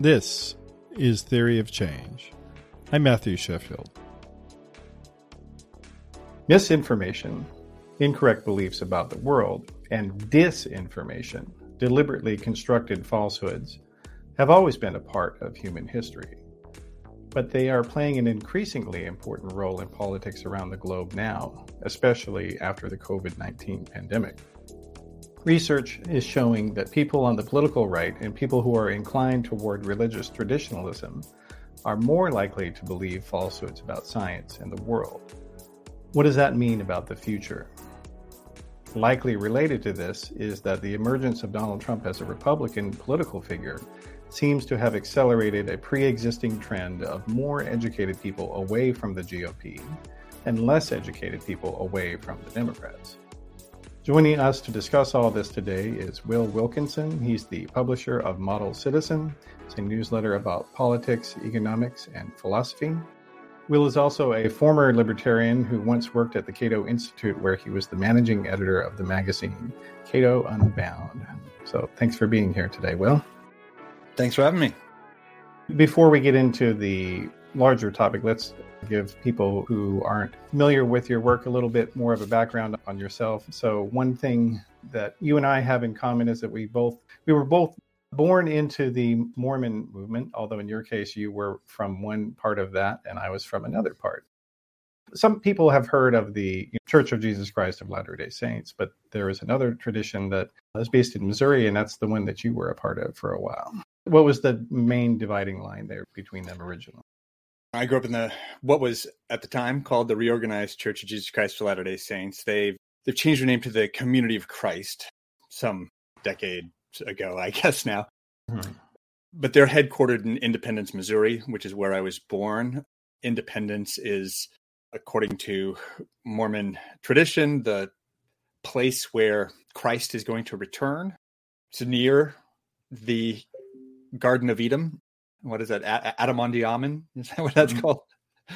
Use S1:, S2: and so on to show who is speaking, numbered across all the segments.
S1: This is Theory of Change. I'm Matthew Sheffield.
S2: Misinformation, incorrect beliefs about the world, and disinformation, deliberately constructed falsehoods, have always been a part of human history. But they are playing an increasingly important role in politics around the globe now, especially after the COVID 19 pandemic. Research is showing that people on the political right and people who are inclined toward religious traditionalism are more likely to believe falsehoods about science and the world. What does that mean about the future? Likely related to this is that the emergence of Donald Trump as a Republican political figure seems to have accelerated a pre existing trend of more educated people away from the GOP and less educated people away from the Democrats. Joining us to discuss all this today is Will Wilkinson. He's the publisher of Model Citizen. It's a newsletter about politics, economics, and philosophy. Will is also a former libertarian who once worked at the Cato Institute, where he was the managing editor of the magazine Cato Unbound. So thanks for being here today, Will.
S3: Thanks for having me.
S2: Before we get into the larger topic, let's give people who aren't familiar with your work a little bit more of a background on yourself. So, one thing that you and I have in common is that we both we were both born into the Mormon movement, although in your case you were from one part of that and I was from another part. Some people have heard of the Church of Jesus Christ of Latter day Saints, but there is another tradition that is based in Missouri, and that's the one that you were a part of for a while. What was the main dividing line there between them originally?
S3: I grew up in the what was at the time called the Reorganized Church of Jesus Christ of Latter Day Saints. They've they've changed their name to the Community of Christ some decade ago, I guess now. Mm-hmm. But they're headquartered in Independence, Missouri, which is where I was born. Independence is, according to Mormon tradition, the place where Christ is going to return. It's near the Garden of Eden what is that? A- Adam-ondi-Ahman? Is that what that's mm-hmm. called?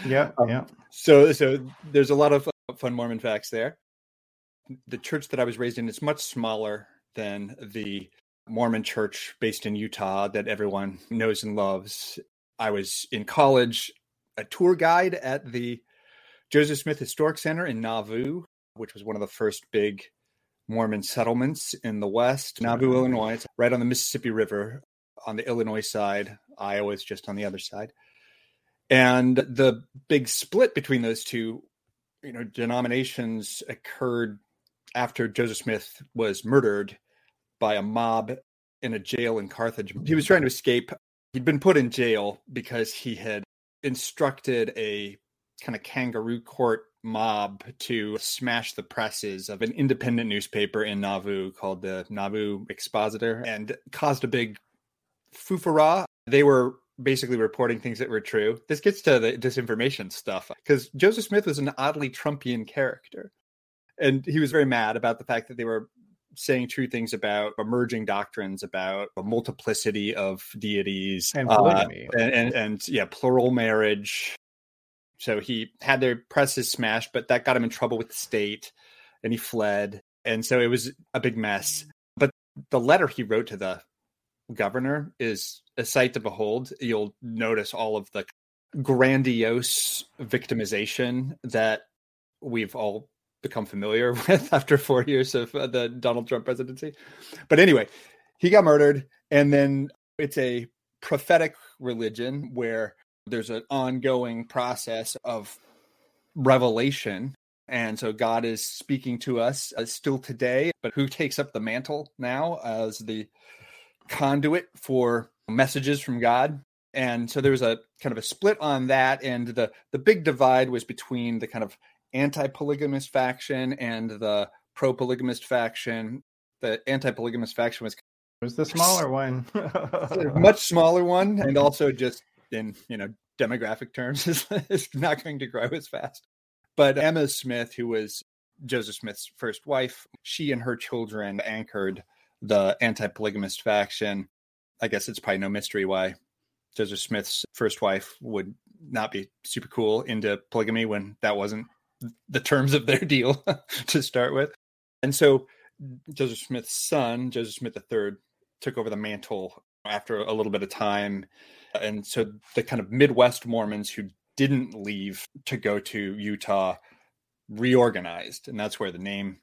S2: Yeah, um, yeah.
S3: So, so there's a lot of uh, fun Mormon facts there. The church that I was raised in is much smaller than the Mormon church based in Utah that everyone knows and loves. I was in college, a tour guide at the Joseph Smith Historic Center in Nauvoo, which was one of the first big Mormon settlements in the West, Nauvoo, Illinois. It's right on the Mississippi River on the Illinois side. Iowa is just on the other side. And the big split between those two, you know, denominations occurred after Joseph Smith was murdered by a mob in a jail in Carthage. He was trying to escape. He'd been put in jail because he had instructed a kind of kangaroo court mob to smash the presses of an independent newspaper in Nauvoo called the Nauvoo Expositor and caused a big Fufara, they were basically reporting things that were true. This gets to the disinformation stuff because Joseph Smith was an oddly Trumpian character. And he was very mad about the fact that they were saying true things about emerging doctrines about a multiplicity of deities
S2: and, uh,
S3: and, and, and yeah, plural marriage. So he had their presses smashed, but that got him in trouble with the state and he fled. And so it was a big mess. But the letter he wrote to the governor is a sight to behold. You'll notice all of the grandiose victimization that we've all become familiar with after four years of uh, the Donald Trump presidency. But anyway, he got murdered, and then it's a prophetic religion where there's an ongoing process of revelation. And so God is speaking to us uh, still today, but who takes up the mantle now as the conduit for messages from God. And so there was a kind of a split on that. And the, the big divide was between the kind of anti polygamist faction and the pro polygamist faction. The anti polygamist faction was
S2: was the smaller one,
S3: much smaller one, and also just in you know demographic terms is, is not going to grow as fast. But Emma Smith, who was Joseph Smith's first wife, she and her children anchored the anti polygamist faction. I guess it's probably no mystery why Joseph Smith's first wife would not be super cool into polygamy when that wasn't the terms of their deal to start with. And so Joseph Smith's son, Joseph Smith III, took over the mantle after a little bit of time. And so the kind of Midwest Mormons who didn't leave to go to Utah reorganized. And that's where the name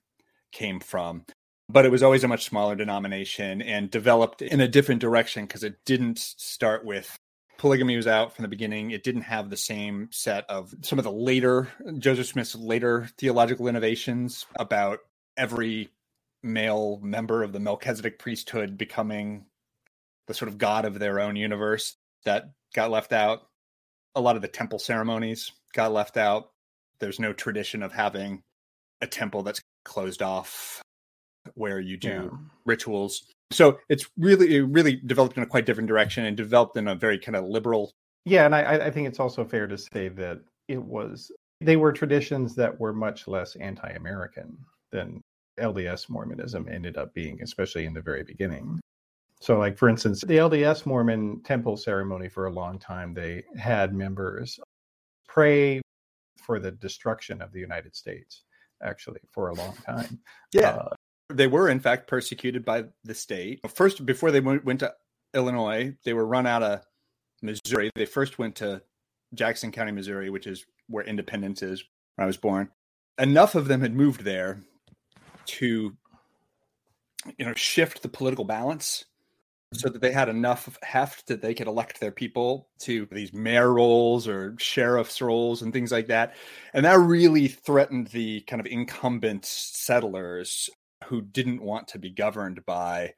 S3: came from. But it was always a much smaller denomination and developed in a different direction because it didn't start with polygamy was out from the beginning. It didn't have the same set of some of the later Joseph Smith's later theological innovations about every male member of the Melchizedek priesthood becoming the sort of god of their own universe that got left out. A lot of the temple ceremonies got left out. There's no tradition of having a temple that's closed off where you do yeah. rituals. So it's really, it really developed in a quite different direction and developed in a very kind of liberal.
S2: Yeah, and I, I think it's also fair to say that it was they were traditions that were much less anti-American than LDS Mormonism ended up being, especially in the very beginning. So, like for instance, the LDS Mormon temple ceremony for a long time, they had members pray for the destruction of the United States, actually, for a long time.
S3: Yeah. Uh, they were, in fact, persecuted by the state. First, before they went, went to Illinois, they were run out of Missouri. They first went to Jackson County, Missouri, which is where Independence is, when I was born. Enough of them had moved there to, you know, shift the political balance so that they had enough heft that they could elect their people to these mayor roles or sheriff's roles and things like that. And that really threatened the kind of incumbent settlers who didn't want to be governed by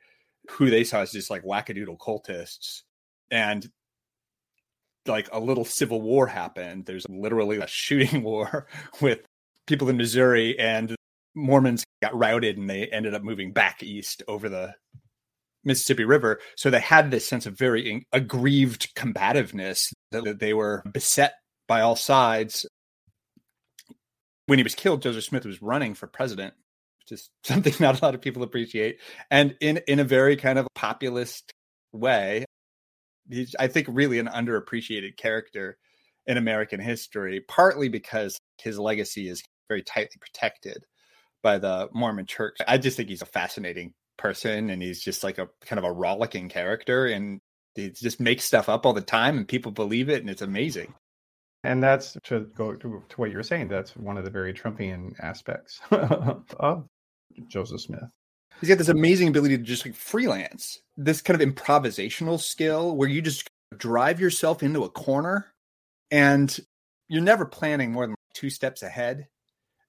S3: who they saw as just like wackadoodle cultists. And like a little civil war happened. There's literally a shooting war with people in Missouri, and Mormons got routed and they ended up moving back east over the Mississippi River. So they had this sense of very aggrieved combativeness that they were beset by all sides. When he was killed, Joseph Smith was running for president, is something not a lot of people appreciate, and in in a very kind of populist way. He's, I think, really an underappreciated character in American history, partly because his legacy is very tightly protected by the Mormon Church. I just think he's a fascinating person and he's just like a kind of a rollicking character and he just makes stuff up all the time and people believe it and it's amazing
S2: and that's to go to, to what you were saying that's one of the very trumpian aspects of joseph smith.
S3: He's got this amazing ability to just like freelance. This kind of improvisational skill where you just drive yourself into a corner and you're never planning more than two steps ahead.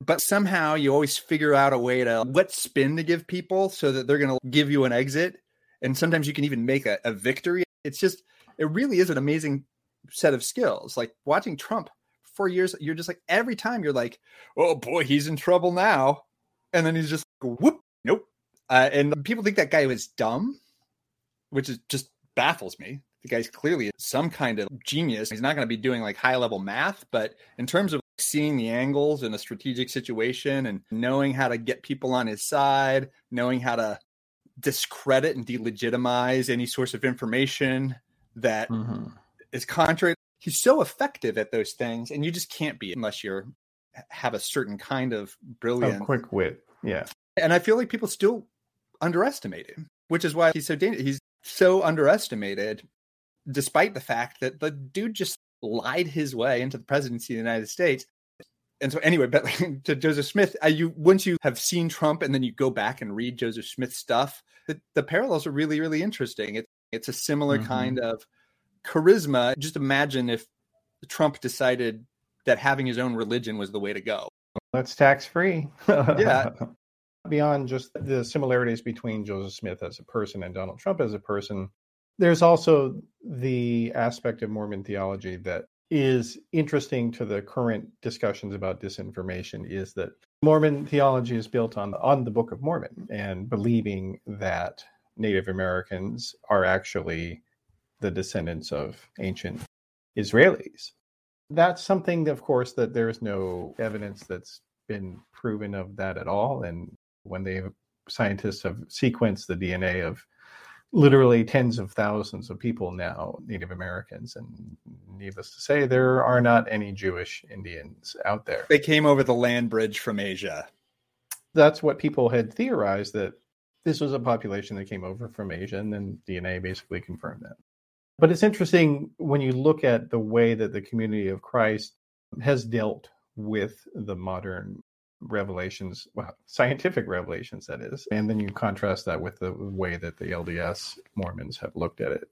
S3: But somehow you always figure out a way to what spin to give people so that they're going to give you an exit. And sometimes you can even make a, a, victory. It's just it really is an amazing set of skills. Like watching trump for years you're just like every time you're like oh boy he's in trouble now. And then he's just whoop nope uh, and people think that guy was dumb which is just baffles me the guy's clearly some kind of genius he's not going to be doing like high level math but in terms of seeing the angles in a strategic situation and knowing how to get people on his side, knowing how to discredit and delegitimize any source of information that mm-hmm. is contrary. He's so effective at those things, and you just can't be unless you're have a certain kind of brilliant,
S2: oh, quick wit. Yeah,
S3: and I feel like people still underestimate him, which is why he's so dangerous. He's so underestimated, despite the fact that the dude just lied his way into the presidency of the United States. And so, anyway, but to Joseph Smith, uh, you once you have seen Trump and then you go back and read Joseph Smith stuff, the, the parallels are really, really interesting. It, it's a similar mm-hmm. kind of charisma. Just imagine if Trump decided that having his own religion was the way to go.
S2: That's tax free.
S3: yeah.
S2: Beyond just the similarities between Joseph Smith as a person and Donald Trump as a person, there's also the aspect of Mormon theology that is interesting to the current discussions about disinformation is that Mormon theology is built on on the Book of Mormon and believing that Native Americans are actually the descendants of ancient Israelis. That's something, of course, that there's no evidence that's been proven of that at all. And when they scientists have sequenced the DNA of literally tens of thousands of people now, Native Americans. And needless to say, there are not any Jewish Indians out there.
S3: They came over the land bridge from Asia.
S2: That's what people had theorized that this was a population that came over from Asia, and then DNA basically confirmed that. But it's interesting when you look at the way that the community of Christ has dealt with the modern revelations, well, scientific revelations, that is, and then you contrast that with the way that the LDS Mormons have looked at it.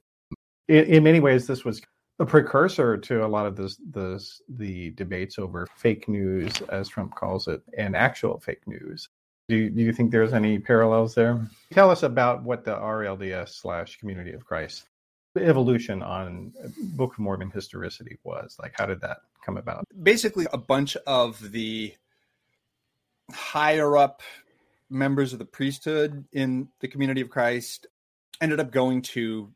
S2: In, in many ways, this was a precursor to a lot of this, this, the debates over fake news, as Trump calls it, and actual fake news. Do you, do you think there's any parallels there? Tell us about what the RLDS slash Community of Christ evolution on Book of Mormon historicity was. Like, how did that come about?
S3: Basically, a bunch of the higher up members of the priesthood in the Community of Christ ended up going to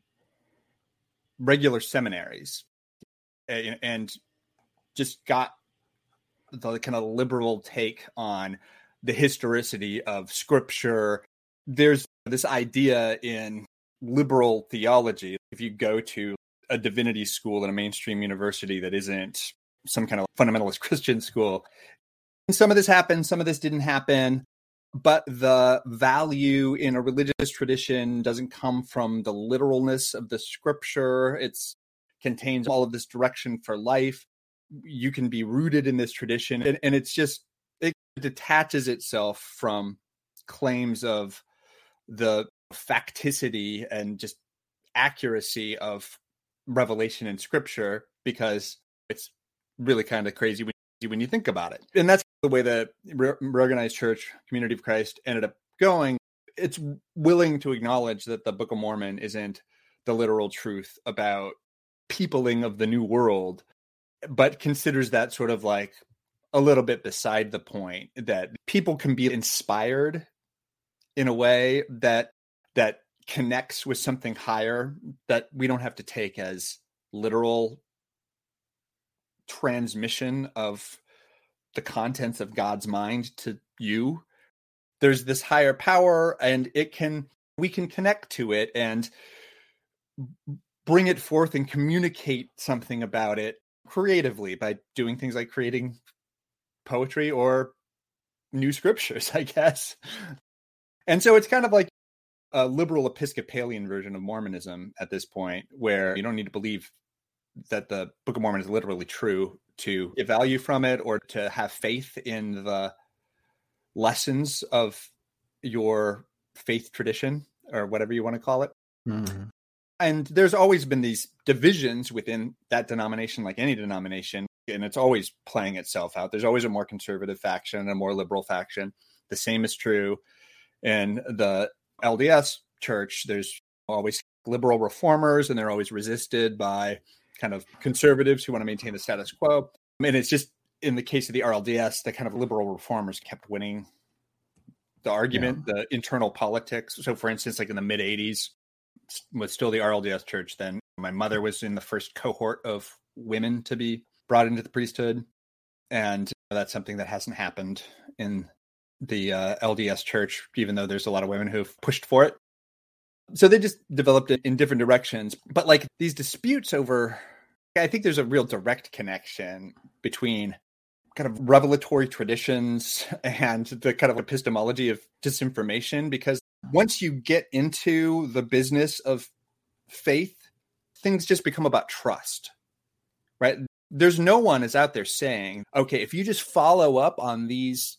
S3: regular seminaries and just got the kind of liberal take on the historicity of scripture. There's this idea in liberal theology. If you go to a divinity school in a mainstream university that isn't some kind of fundamentalist Christian school, some of this happened, some of this didn't happen. But the value in a religious tradition doesn't come from the literalness of the scripture. It contains all of this direction for life. You can be rooted in this tradition. And, and it's just it detaches itself from claims of the facticity and just accuracy of revelation in scripture because it's really kind of crazy when, when you think about it. And that's the way the Reorganized church community of Christ ended up going. It's willing to acknowledge that the Book of Mormon isn't the literal truth about peopling of the new world, but considers that sort of like a little bit beside the point that people can be inspired in a way that that connects with something higher that we don't have to take as literal transmission of the contents of God's mind to you. There's this higher power and it can we can connect to it and bring it forth and communicate something about it creatively by doing things like creating poetry or new scriptures, I guess. And so it's kind of like a liberal Episcopalian version of Mormonism at this point, where you don't need to believe that the Book of Mormon is literally true to get value from it or to have faith in the lessons of your faith tradition or whatever you want to call it. Mm-hmm. And there's always been these divisions within that denomination, like any denomination, and it's always playing itself out. There's always a more conservative faction and a more liberal faction. The same is true in the LDS church. There's always liberal reformers, and they're always resisted by kind of conservatives who want to maintain the status quo. And it's just in the case of the RLDS, the kind of liberal reformers kept winning the argument, yeah. the internal politics. So, for instance, like in the mid 80s, was still the RLDS church then. My mother was in the first cohort of women to be brought into the priesthood. And that's something that hasn't happened in the uh, LDS church, even though there's a lot of women who've pushed for it. So they just developed it in different directions. But like these disputes over, I think there's a real direct connection between kind of revelatory traditions and the kind of epistemology of disinformation. Because once you get into the business of faith, things just become about trust, right? there's no one is out there saying, okay, if you just follow up on these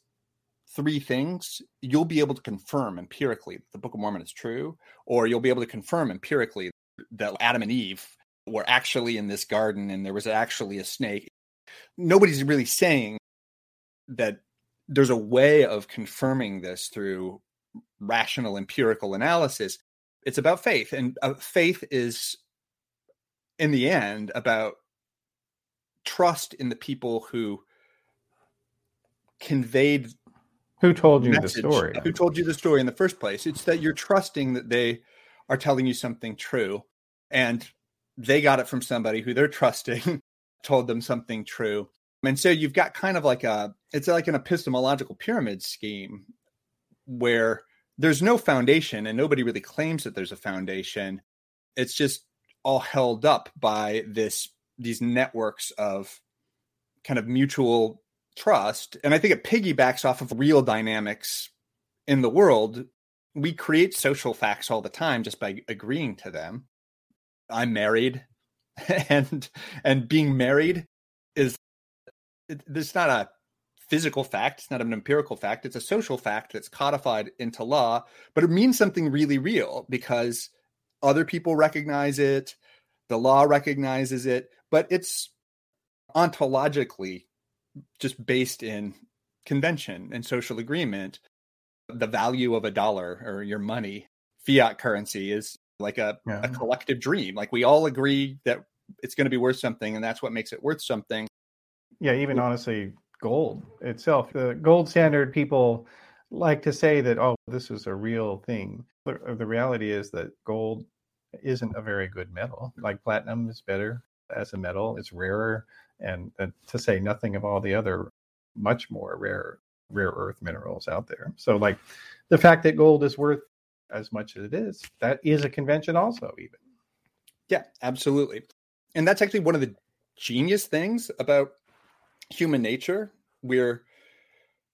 S3: three things, you'll be able to confirm empirically that the Book of Mormon is true, or you'll be able to confirm empirically that Adam and Eve were actually in this garden and there was actually a snake. Nobody's really saying that there's a way of confirming this through rational empirical analysis. It's about faith, and uh, faith is, in the end, about trust in the people who conveyed
S2: who told you the story?
S3: who told you the story in the first place. It's that you're trusting that they are telling you something true and they got it from somebody who they're trusting told them something true. And so you've got kind of like a it's like an epistemological pyramid scheme where there's no foundation and nobody really claims that there's a foundation. It's just all held up by this these networks of kind of mutual trust and i think it piggybacks off of real dynamics in the world we create social facts all the time just by agreeing to them. I'm married and and being married is it, it's not a physical fact, it's not an empirical fact, it's a social fact that's codified into law, but it means something really real because other people recognize it, the law recognizes it, but it's ontologically just based in convention and social agreement. The value of a dollar or your money, fiat currency, is like a, yeah. a collective dream. Like we all agree that it's going to be worth something, and that's what makes it worth something.
S2: Yeah, even honestly, gold itself, the gold standard people like to say that, oh, this is a real thing. But uh, the reality is that gold isn't a very good metal. Like platinum is better as a metal, it's rarer. And, and to say nothing of all the other much more rare rare earth minerals out there. So like the fact that gold is worth as much as it is, that is a convention also even.
S3: Yeah, absolutely. And that's actually one of the genius things about human nature. We're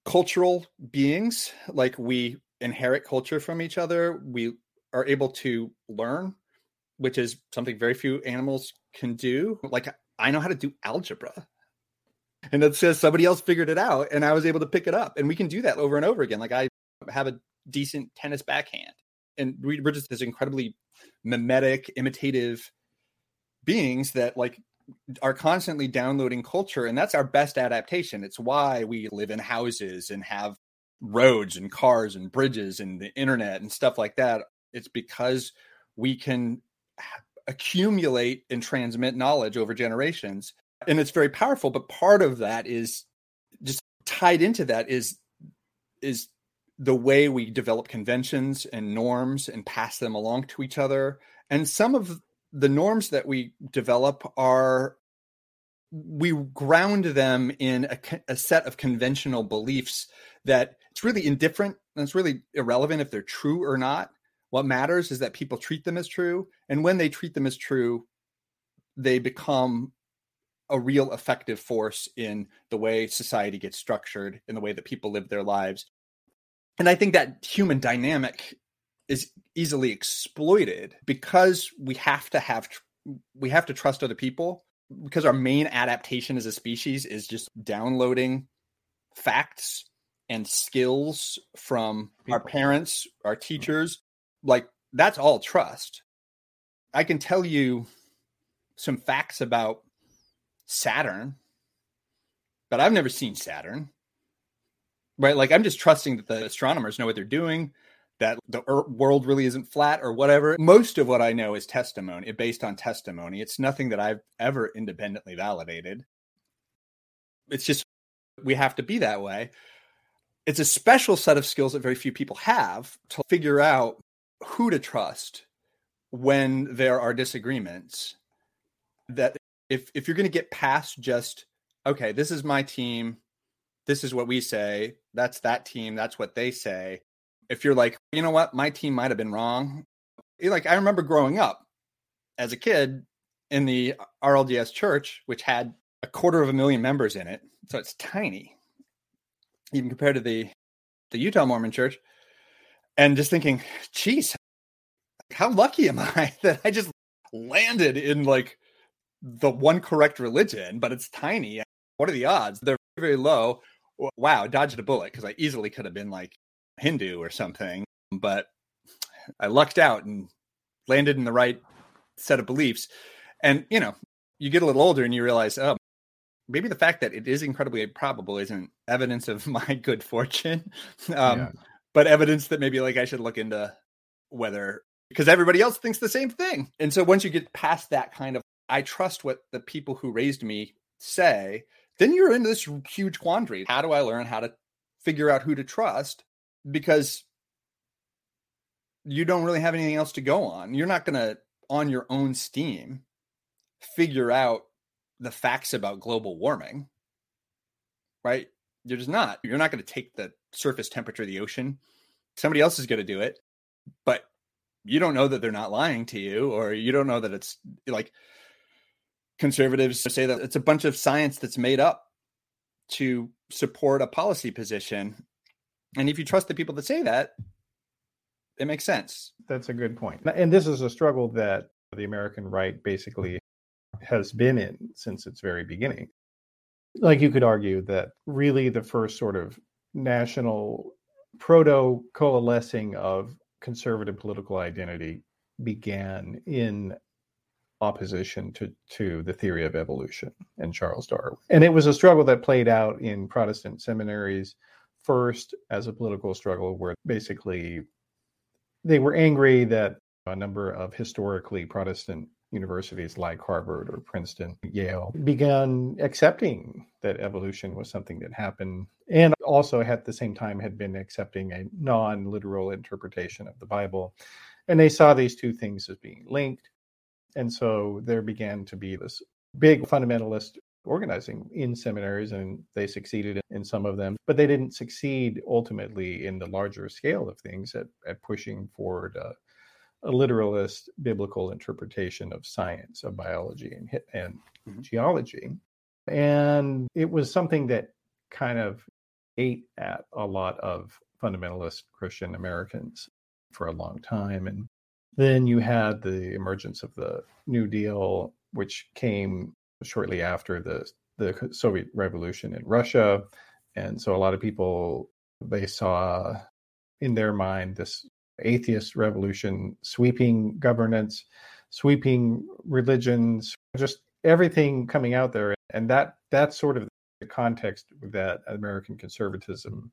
S3: cultural beings, like we inherit culture from each other. We are able to learn, which is something very few animals can do. Like I know how to do algebra. And it says somebody else figured it out and I was able to pick it up. And we can do that over and over again. Like I have a decent tennis backhand. And we're just this incredibly mimetic, imitative beings that like are constantly downloading culture and that's our best adaptation it's why we live in houses and have roads and cars and bridges and the internet and stuff like that it's because we can accumulate and transmit knowledge over generations and it's very powerful but part of that is just tied into that is is the way we develop conventions and norms and pass them along to each other and some of the norms that we develop are we ground them in a, a, set of conventional beliefs that it's really indifferent and it's really irrelevant if they're true or not. What matters is that people treat them as true. And when they treat them as true, they become a real effective force in the way society gets structured, in the way that people live their lives. And I think that human dynamic is easily exploited because we have to have we have to trust other people because our main adaptation as a species is just downloading facts and skills from people. our parents, our teachers. Like that's all trust. I can tell you some facts about Saturn, but I've never seen Saturn. Right? Like I'm just trusting that the astronomers know what they're doing that the world really isn't flat or whatever. Most of what I know is testimony, based on testimony. It's nothing that I've ever independently validated. It's just we have to be that way. It's a special set of skills that very few people have to figure out who to trust when there are disagreements. That if if you're going to get past just okay, this is my team, this is what we say, that's that team, that's what they say if you're like, you know what, my team might have been wrong. Like I remember growing up as a kid in the RLDS church, which had a quarter of a million members in it, so it's tiny, even compared to the the Utah Mormon Church. And just thinking, geez, how lucky am I that I just landed in like the one correct religion, but it's tiny. What are the odds? They're very low. Wow, dodged a bullet because I easily could have been like Hindu or something, but I lucked out and landed in the right set of beliefs. And, you know, you get a little older and you realize, oh, maybe the fact that it is incredibly improbable isn't evidence of my good fortune, um, yeah. But evidence that maybe like I should look into whether because everybody else thinks the same thing. And so once you get past that kind of, I trust what the people who raised me say, then you're in this huge quandary. How do I learn how to figure out who to trust? because you don't really have anything else to go on. You're not going to, on your own steam, figure out the facts about global warming, right? You're just not. You're not going to take the surface temperature of the ocean. Somebody else is going to do it, but you don't know that they're not lying to you, or you don't know that it's like conservatives say that it's a bunch of science that's made up to support a policy position and if you trust the people that say that, it makes sense.
S2: That's a good point. And this is a struggle that the American right basically has been in since its very beginning. Like you could argue that really the first sort of national proto coalescing of conservative political identity began in opposition to, to the theory of evolution and Charles Darwin. And it was a struggle that played out in Protestant seminaries first as a political struggle where basically they were angry that a number of historically Protestant universities like Harvard or Princeton, Yale began accepting that evolution was something that happened and also at the same time had been accepting a non literal interpretation of the Bible. And they saw these two things as being linked. And so there began to be this big fundamentalist organizing in seminaries, and they succeeded in some of them, but they didn't succeed ultimately in the larger scale of things at, at pushing forward a, a literalist biblical interpretation of science, of biology and, and mm-hmm. geology. And it was something that kind of ate at a lot of fundamentalist Christian Americans for a long time. And then you had the emergence of the New Deal, which came shortly after the the Soviet Revolution in Russia, and so a lot of people they saw in their mind this atheist revolution sweeping governance, sweeping religions, just everything coming out there, and that that's sort of the context that American conservatism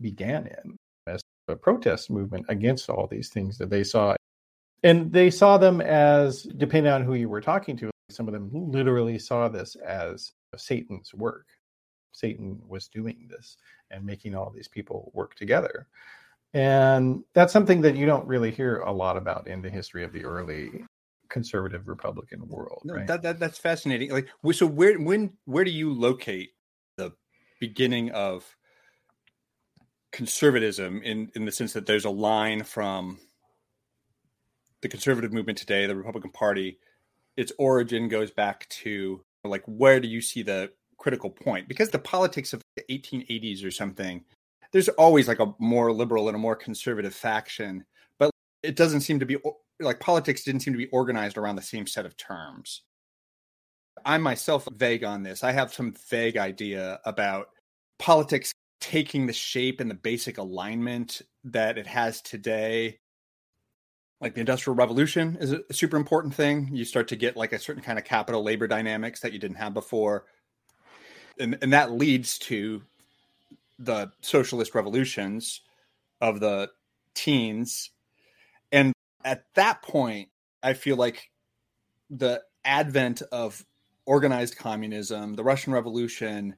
S2: began in as a protest movement against all these things that they saw. And they saw them as depending on who you were talking to some of them literally saw this as satan's work. Satan was doing this and making all these people work together and that's something that you don't really hear a lot about in the history of the early conservative republican world
S3: no,
S2: right?
S3: that, that that's fascinating like so where when where do you locate the beginning of conservatism in in the sense that there's a line from the conservative movement today, the Republican Party, its origin goes back to like where do you see the critical point? Because the politics of the 1880s or something, there's always like a more liberal and a more conservative faction, but it doesn't seem to be like politics didn't seem to be organized around the same set of terms. I'm myself vague on this. I have some vague idea about politics taking the shape and the basic alignment that it has today like the industrial revolution is a super important thing you start to get like a certain kind of capital labor dynamics that you didn't have before and and that leads to the socialist revolutions of the teens. And at that point i feel like the advent of organized communism the russian revolution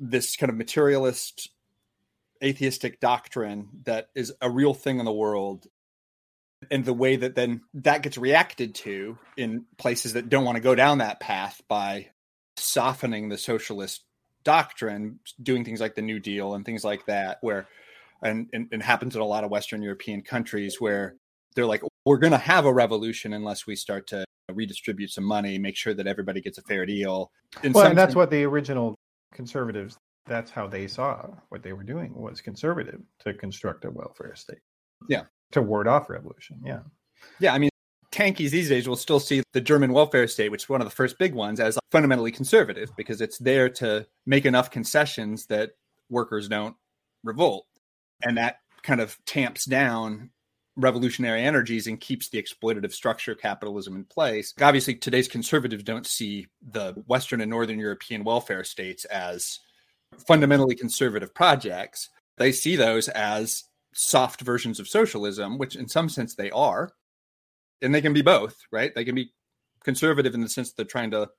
S3: this kind of materialist atheistic doctrine that is a real thing in the world and the way that then that gets reacted to in places that don't want to go down that path by softening the socialist doctrine, doing things like the New Deal and things like that, where and, and, and happens in a lot of Western European countries where they're like, we're going to have a revolution unless we start to redistribute some money, make sure that everybody gets a fair deal.
S2: In well, and that's what the original conservatives, that's how they saw what they were doing was conservative to construct a welfare state.
S3: Yeah
S2: to ward off revolution. Yeah.
S3: Yeah. I mean, tankies these days will still see the German welfare state, which is one of the first big ones, as fundamentally conservative because it's there to make enough concessions that workers don't revolt. And that kind of tamps down revolutionary energies and keeps the exploitative structure of capitalism in place. Obviously, today's conservatives don't see the Western and Northern European welfare states as fundamentally conservative projects. They see those as soft versions of socialism, which in some sense they are. And they can be both, right? They can be conservative in the sense that they're trying to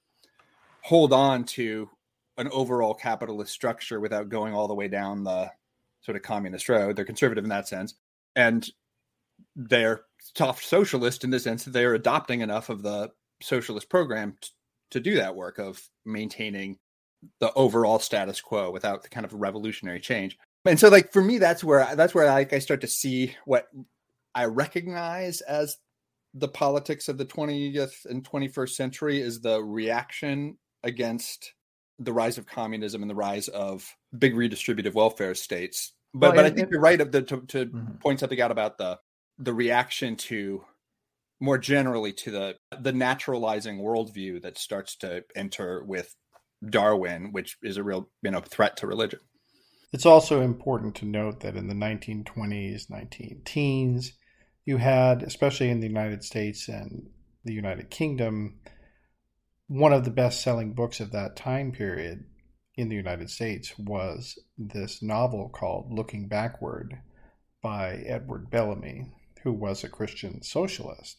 S3: hold on to an overall capitalist structure without going all the way down the sort of communist road. They're conservative in that sense. And they're soft socialist in the sense that they're adopting enough of the socialist program t- to do that work of maintaining the overall status quo without the kind of revolutionary change and so like for me that's where that's where like I start to see what I recognize as the politics of the 20th and 21st century is the reaction against the rise of communism and the rise of big redistributive welfare states. But well, but I think you're right of the to, to mm-hmm. point something out about the the reaction to more generally to the the naturalizing worldview that starts to enter with Darwin, which is a real you know threat to religion.
S1: It's also important to note that in the 1920s, 19 teens, you had, especially in the United States and the United Kingdom, one of the best selling books of that time period in the United States was this novel called Looking Backward by Edward Bellamy, who was a Christian socialist.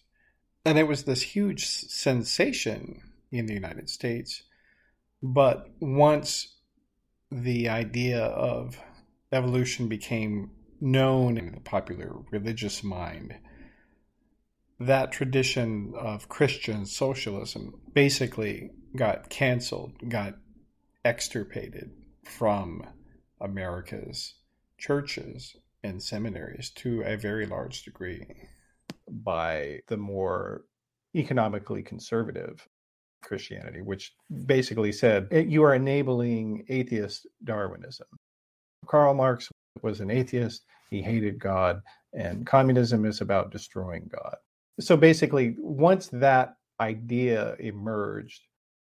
S1: And it was this huge sensation in the United States. But once the idea of evolution became known in mm. the popular religious mind, that tradition of Christian socialism basically got canceled, got extirpated from America's churches and seminaries to a very large degree.
S2: By the more economically conservative Christianity, which basically said eh, you are enabling atheist Darwinism. Karl Marx was an atheist, he hated God, and communism is about destroying God. So basically, once that idea emerged,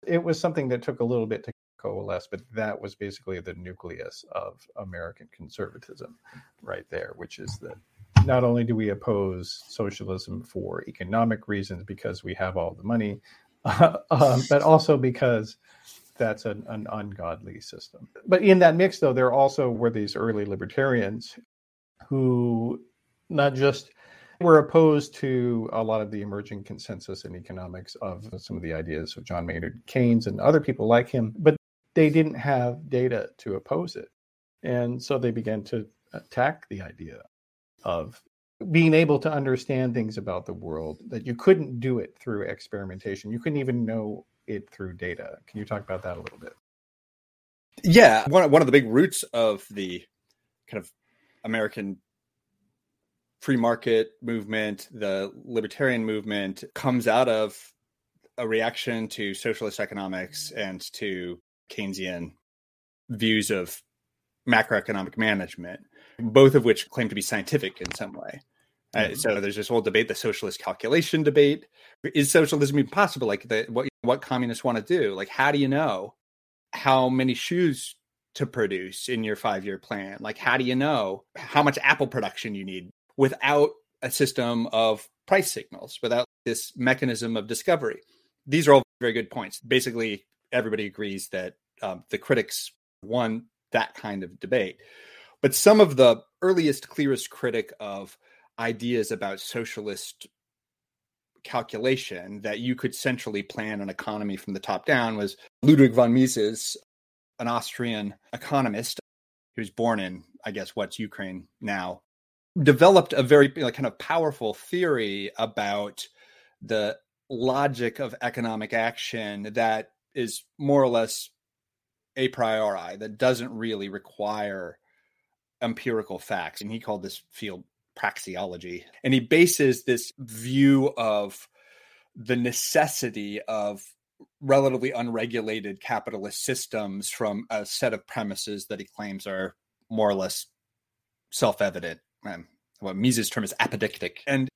S2: it was something that took a little bit to coalesce, but that was basically the nucleus of American conservatism right there, which is that not only do we oppose socialism for economic reasons because we have all the money, uh, um, but also because that's an, an, ungodly system. But in that mix, though, there also were these early libertarians who not just were opposed to a lot of the emerging consensus in economics of some of the ideas of John Maynard Keynes and other people like him, but they didn't have data to oppose it. And so they began to attack the idea of being able to understand things about the world that you couldn't do it through experimentation. You couldn't even know it through data. Can you talk about that a little bit?
S3: Yeah, one one of the big roots of the kind of American free market movement, the libertarian movement comes out of a reaction to socialist economics and to Keynesian views of macroeconomic management, both of which claim to be scientific in some way. Mm-hmm. Uh, so there's this whole debate, the socialist calculation debate. Is socialism even possible? Like the, what what communists want to do? Like how do you know how many shoes to produce in your five year plan? Like how do you know how much Apple production you need without a system of price signals, without this mechanism of discovery? These are all very good points. Basically, everybody agrees that um, the critics won that kind of debate. But some of the earliest, clearest critic of ideas about socialist calculation that you could centrally plan an economy from the top down was Ludwig von Mises, an Austrian economist who was born in, I guess, what's Ukraine now, developed a very like, kind of powerful theory about the logic of economic action that is more or less a priori that doesn't really require empirical facts. And he called this field praxeology. And he bases this view of the necessity of relatively unregulated capitalist systems from a set of premises that he claims are more or less self-evident. Um, what mises term is apodictic. And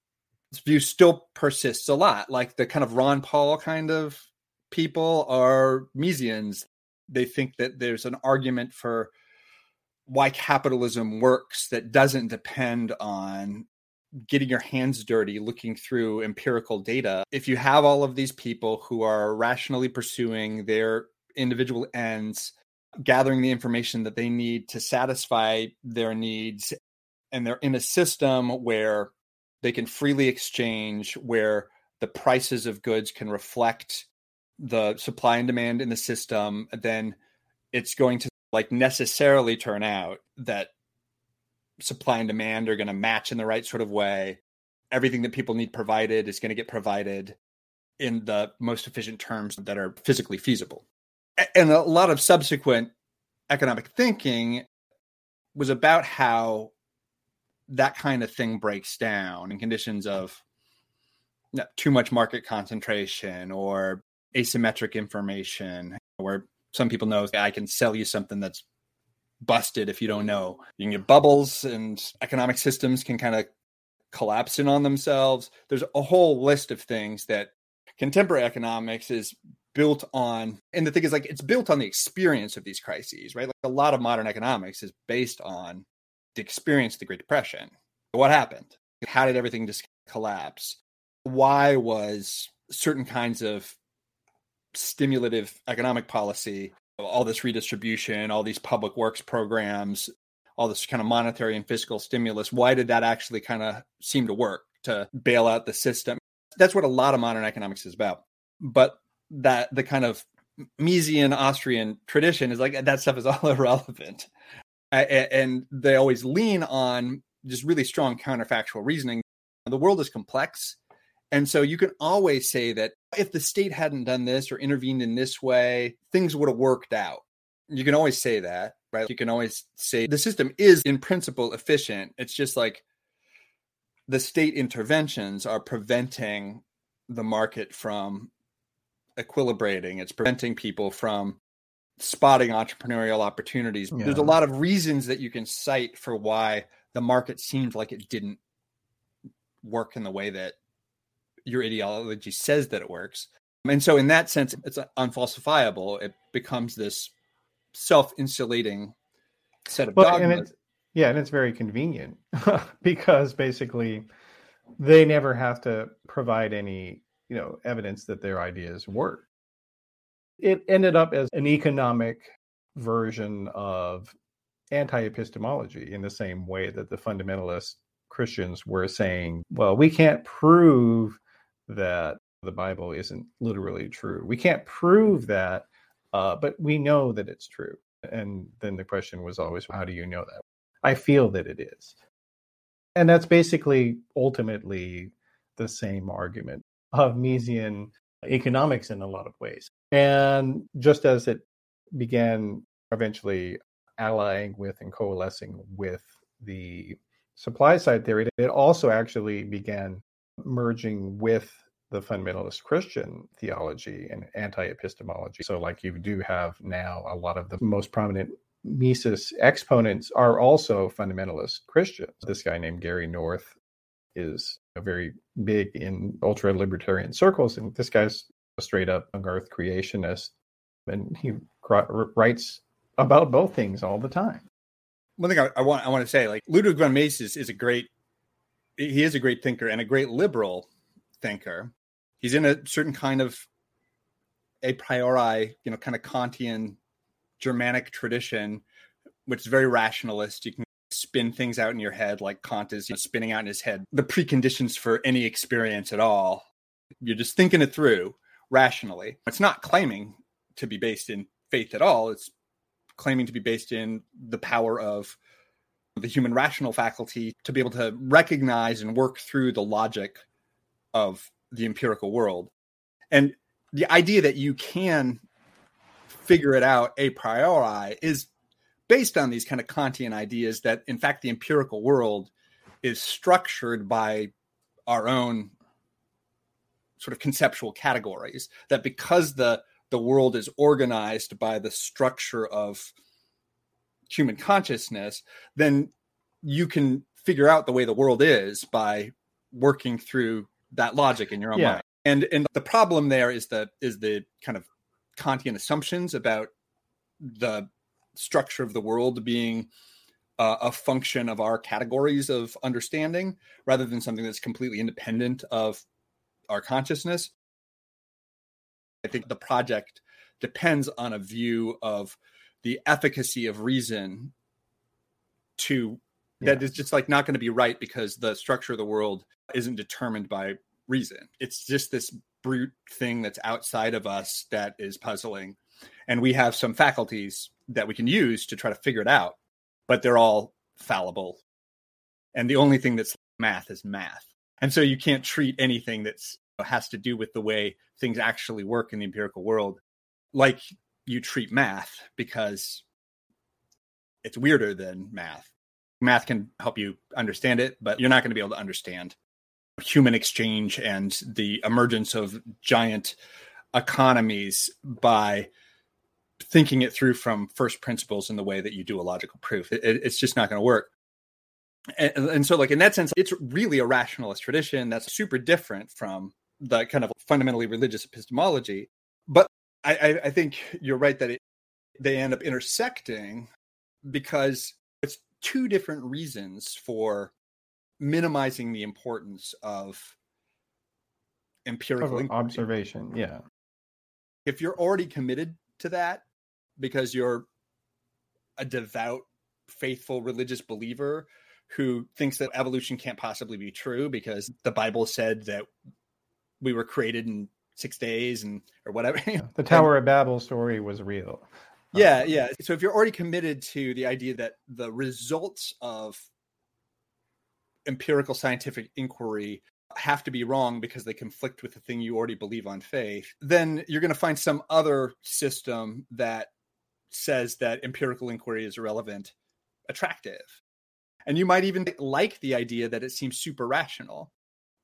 S3: this view still persists a lot. Like the kind of ron paul kind of people are Misesians. They think that there's an argument for why capitalism works that doesn't depend on getting your hands dirty looking through empirical data. If you have all of these people who are rationally pursuing their individual ends, gathering the information that they need to satisfy their needs, and they're in a system where they can freely exchange, where the prices of goods can reflect the supply and demand in the system, then it's going to like necessarily turn out that supply and demand are going to match in the right sort of way. Everything that people need provided is going to get provided in the most efficient terms that are physically feasible. And a lot of subsequent economic thinking was about how that kind of thing breaks down in conditions of too much market concentration or asymmetric information where some people know I can sell you something that's busted if you don't know. You can get bubbles and economic systems can kind of collapse in on themselves. There's a whole list of things that contemporary economics is built on. And the thing is, like, it's built on the experience of these crises, right? Like, a lot of modern economics is based on the experience of the Great Depression. What happened? How did everything just collapse? Why was certain kinds of stimulative economic policy, all this redistribution, all these public works programs, all this kind of monetary and fiscal stimulus, why did that actually kind of seem to work to bail out the system? That's what a lot of modern economics is about. But that the kind of Misesian Austrian tradition is like that stuff is all irrelevant. And they always lean on just really strong counterfactual reasoning. The world is complex. And so you can always say that if the state hadn't done this or intervened in this way, things would have worked out. You can always say that, right? You can always say the system is in principle efficient. It's just like the state interventions are preventing the market from equilibrating. It's preventing people from spotting entrepreneurial opportunities. Yeah. There's a lot of reasons that you can cite for why the market seemed like it didn't work in the way that your ideology says that it works. And so, in that sense, it's unfalsifiable. It becomes this self-insulating set of but,
S2: dogmas. And yeah, and it's very convenient because basically they never have to provide any, you know, evidence that their ideas work. It ended up as an economic version of anti-epistemology in the same way that the fundamentalist Christians were saying, well, we can't prove that the Bible isn't literally true. We can't prove that, uh, but we know that it's true. And then the question was always, how do you know that? I feel that it is. And that's basically ultimately the same argument of Misesian economics in a lot of ways. And just as it began eventually allying with and coalescing with the supply side theory, it also actually began merging with the fundamentalist Christian theology and anti epistemology. So, like you do have now, a lot of the most prominent Mises exponents are also fundamentalist Christians. This guy named Gary North is very big in ultra libertarian circles, and this guy's a straight up earth creationist, and he writes about both things all the time.
S3: One thing I, I want I want to say, like Ludwig von Mises is a great he is a great thinker and a great liberal thinker. He's in a certain kind of a priori, you know, kind of Kantian Germanic tradition, which is very rationalist. You can spin things out in your head like Kant is you know, spinning out in his head the preconditions for any experience at all. You're just thinking it through rationally. It's not claiming to be based in faith at all. It's claiming to be based in the power of the human rational faculty to be able to recognize and work through the logic of the empirical world. And the idea that you can figure it out a priori is based on these kind of Kantian ideas that, in fact, the empirical world is structured by our own sort of conceptual categories. That because the the world is organized by the structure of human consciousness, then you can figure out the way the world is by working through that logic in your own yeah. mind. And and the problem there is the is the kind of Kantian assumptions about the structure of the world being uh, a function of our categories of understanding rather than something that's completely independent of our consciousness. I think the project depends on a view of the efficacy of reason to yeah. that is just like not going to be right because the structure of the world isn't determined by reason. It's just this brute thing that's outside of us that is puzzling. And we have some faculties that we can use to try to figure it out, but they're all fallible. And the only thing that's math is math. And so you can't treat anything that's has to do with the way things actually work in the empirical world like you treat math because it's weirder than math. Math can help you understand it, but you're not going to be able to understand human exchange and the emergence of giant economies by thinking it through from first principles in the way that you do a logical proof. It, it's just not going to work. And, and so, like in that sense, it's really a rationalist tradition that's super different from the kind of fundamentally religious epistemology. I, I, I think you're right that it, they end up intersecting because it's two different reasons for minimizing the importance of empirical
S2: observation. Yeah.
S3: If you're already committed to that because you're a devout, faithful religious believer who thinks that evolution can't possibly be true because the Bible said that we were created in six days and or whatever.
S2: the Tower of Babel story was real.
S3: Yeah, uh, yeah. So if you're already committed to the idea that the results of empirical scientific inquiry have to be wrong because they conflict with the thing you already believe on faith, then you're going to find some other system that says that empirical inquiry is irrelevant, attractive. And you might even like the idea that it seems super rational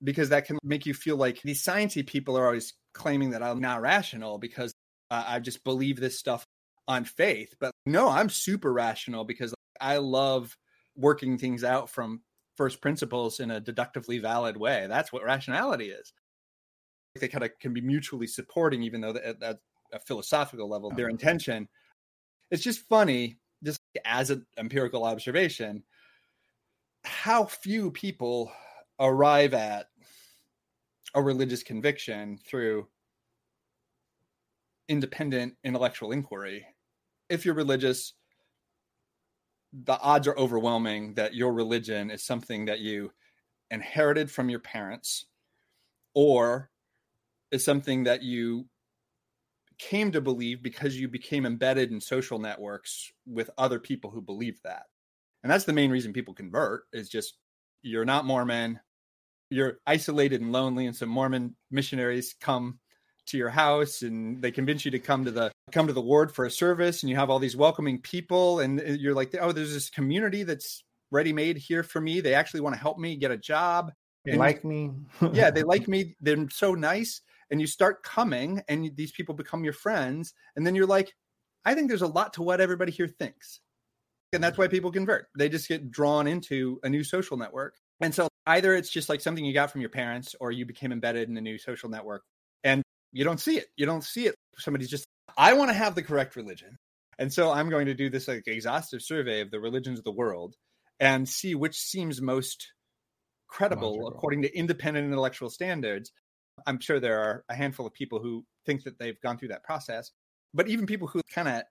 S3: because that can make you feel like these sciencey people are always claiming that I'm not rational because uh, I just believe this stuff on faith. But no, I'm super rational because I love working things out from first principles in a deductively valid way. That's what rationality is. They kind of can be mutually supporting, even though at, at a philosophical level, their uh-huh. intention. It's just funny, just as an empirical observation, how few people arrive at a religious conviction through independent intellectual inquiry. If you're religious, the odds are overwhelming that your religion is something that you inherited from your parents or is something that you came to believe because you became embedded in social networks with other people who believe that. And that's the main reason people convert is just you're not Mormon, you're isolated and lonely and some Mormon missionaries come to your house and they convince you to come to the come to the ward for a service and you have all these welcoming people and uh, you're like oh there's this community that's ready made here for me. They actually want to help me get a job.
S2: They and like me.
S3: yeah they like me. They're so nice. And you start coming and these people become your friends and then you're like i think there's a lot to what everybody here thinks. And that's why people convert. They just get drawn into a new social network. And so either it's just like something you got from your parents or you became embedded in a new social network and you don't see it. You don't see it. Somebody's just, I want to have the correct religion. And so I'm going to do this like exhaustive survey of the religions of the world and see which seems most credible Logical. according to independent intellectual standards. I'm sure there are a handful of people who think that they've gone through that process, but even people who kind of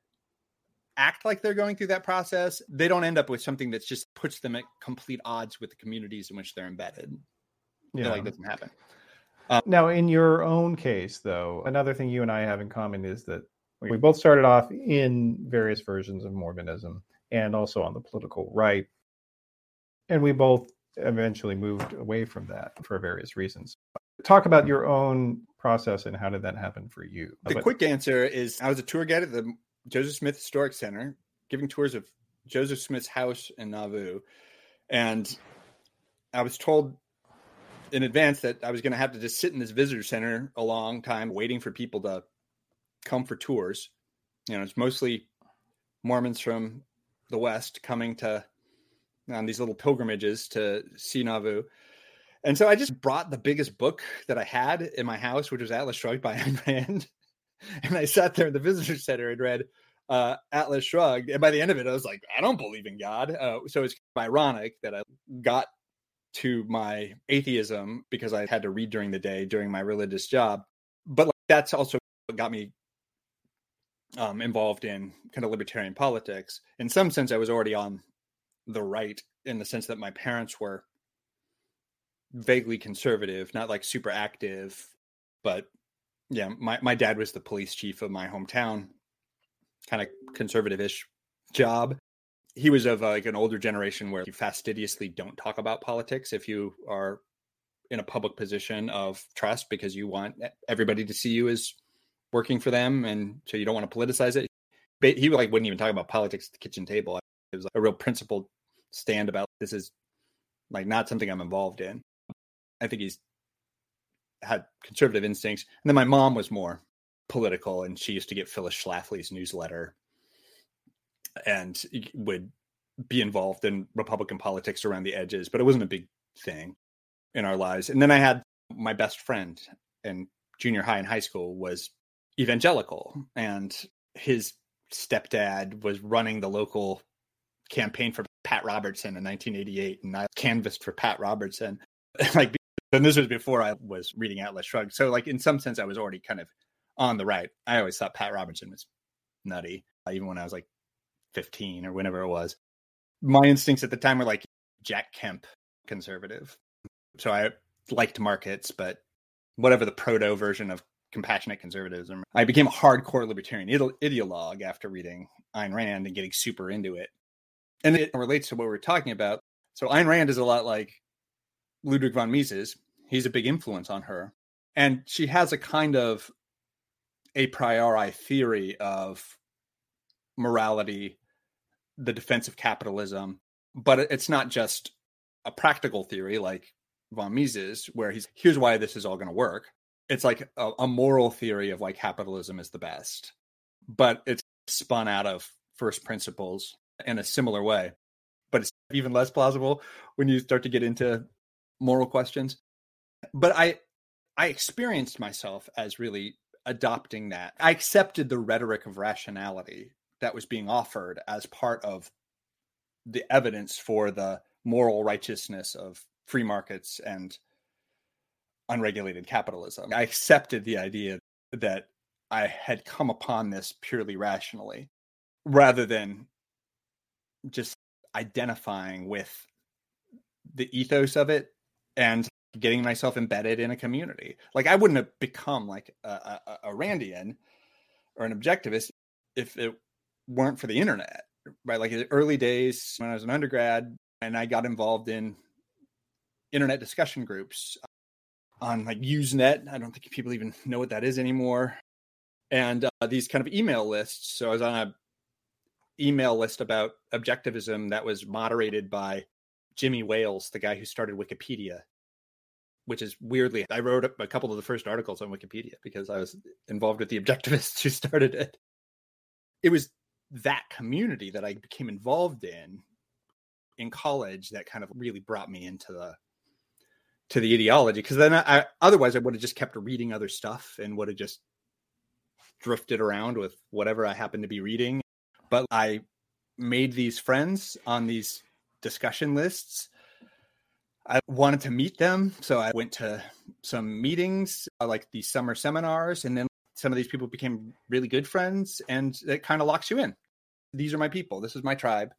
S3: act like they're going through that process, they don't end up with something that just puts them at complete odds with the communities in which they're embedded. Yeah, like doesn't happen.
S2: Um, now, in your own case, though, another thing you and I have in common is that we both started off in various versions of Mormonism and also on the political right. And we both eventually moved away from that for various reasons. Talk about your own process and how did that happen for you?
S3: The but, quick answer is I was a tour guide at the Joseph Smith Historic Center, giving tours of Joseph Smith's house in Nauvoo. And I was told in advance that I was going to have to just sit in this visitor center a long time waiting for people to come for tours. You know, it's mostly Mormons from the West coming to on these little pilgrimages to see Nauvoo. And so I just brought the biggest book that I had in my house, which was Atlas Shrugged by Ayn Rand. And I sat there in the visitor center and read uh, Atlas Shrugged. And by the end of it, I was like, I don't believe in God. Uh, so it's ironic that I got to my atheism because I had to read during the day during my religious job. But like, that's also what got me um, involved in kind of libertarian politics. In some sense, I was already on the right in the sense that my parents were vaguely conservative, not like super active, but yeah, my, my dad was the police chief of my hometown, kind of conservative ish job. He was of like an older generation where you fastidiously don't talk about politics if you are in a public position of trust because you want everybody to see you as working for them and so you don't want to politicize it. He like wouldn't even talk about politics at the kitchen table. It was like a real principled stand about this is like not something i'm involved in. I think he's had conservative instincts and then my mom was more political and she used to get phyllis schlafly's newsletter and would be involved in Republican politics around the edges, but it wasn't a big thing in our lives. And then I had my best friend in junior high and high school was evangelical, and his stepdad was running the local campaign for Pat Robertson in 1988, and I canvassed for Pat Robertson. like, and this was before I was reading Atlas Shrugged. So, like, in some sense, I was already kind of on the right. I always thought Pat Robertson was nutty, uh, even when I was like 15 or whenever it was. My instincts at the time were like Jack Kemp conservative. So I liked markets, but whatever the proto version of compassionate conservatism, I became a hardcore libertarian ideologue after reading Ayn Rand and getting super into it. And it relates to what we are talking about. So Ayn Rand is a lot like Ludwig von Mises. He's a big influence on her. And she has a kind of a priori theory of morality, the defense of capitalism, but it's not just a practical theory like von Mises, where he's here's why this is all going to work. It's like a, a moral theory of why capitalism is the best, but it's spun out of first principles in a similar way. But it's even less plausible when you start to get into moral questions. But I I experienced myself as really adopting that. I accepted the rhetoric of rationality that was being offered as part of the evidence for the moral righteousness of free markets and unregulated capitalism. I accepted the idea that I had come upon this purely rationally rather than just identifying with the ethos of it and getting myself embedded in a community. Like I wouldn't have become like a, a, a Randian or an objectivist if it weren't for the internet, right? Like the early days when I was an undergrad and I got involved in internet discussion groups on like Usenet. I don't think people even know what that is anymore. And uh, these kind of email lists. So I was on a email list about objectivism that was moderated by Jimmy Wales, the guy who started Wikipedia, which is weirdly, I wrote a couple of the first articles on Wikipedia because I was involved with the objectivists who started it. It was that community that I became involved in in college that kind of really brought me into the to the ideology because then I, I, otherwise I would have just kept reading other stuff and would have just drifted around with whatever I happened to be reading. But I made these friends on these discussion lists. I wanted to meet them, so I went to some meetings, uh, like these summer seminars, and then some of these people became really good friends, and it kind of locks you in. These are my people. This is my tribe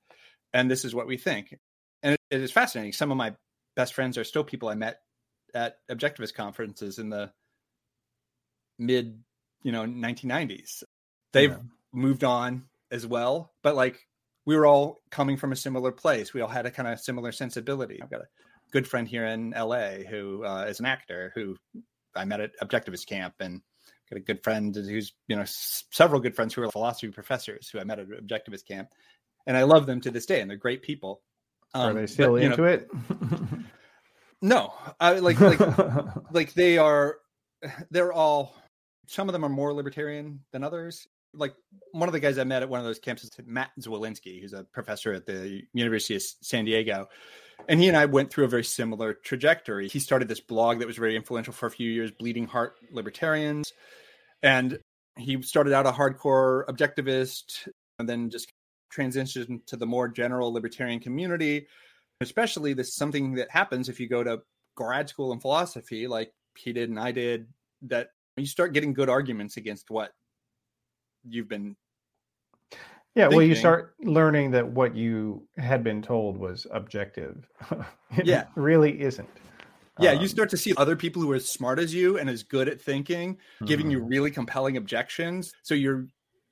S3: and this is what we think. And it, it is fascinating. Some of my best friends are still people I met at objectivist conferences in the mid, you know, 1990s. They've yeah. moved on as well, but like we were all coming from a similar place. We all had a kind of similar sensibility. I've got a good friend here in LA who uh, is an actor who I met at objectivist camp and got a good friend who's, you know, s- several good friends who are philosophy professors who I met at objectivist camp and I love them to this day, and they're great people.
S2: Um, Are they still but, into know, it?
S3: no, I like like like they are. They're all. Some of them are more libertarian than others. Like one of the guys I met at one of those camps is Matt Zwolinski, who's a professor at the University of San Diego. And he and I went through a very similar trajectory. He started this blog that was very influential for a few years, Bleeding Heart Libertarians. And he started out a hardcore objectivist and then just transitioned to the more general libertarian community. Especially this is something that happens if you go to grad school in philosophy, like he did and I did, that you start getting good arguments against what you've been
S2: yeah, thinking. well, you start learning that what you had been told was objective.
S3: yeah,
S2: really isn't.
S3: Yeah, um, you start to see other people who are as smart as you and as good at thinking, mm-hmm. giving you mm-hmm. really compelling objections. So you're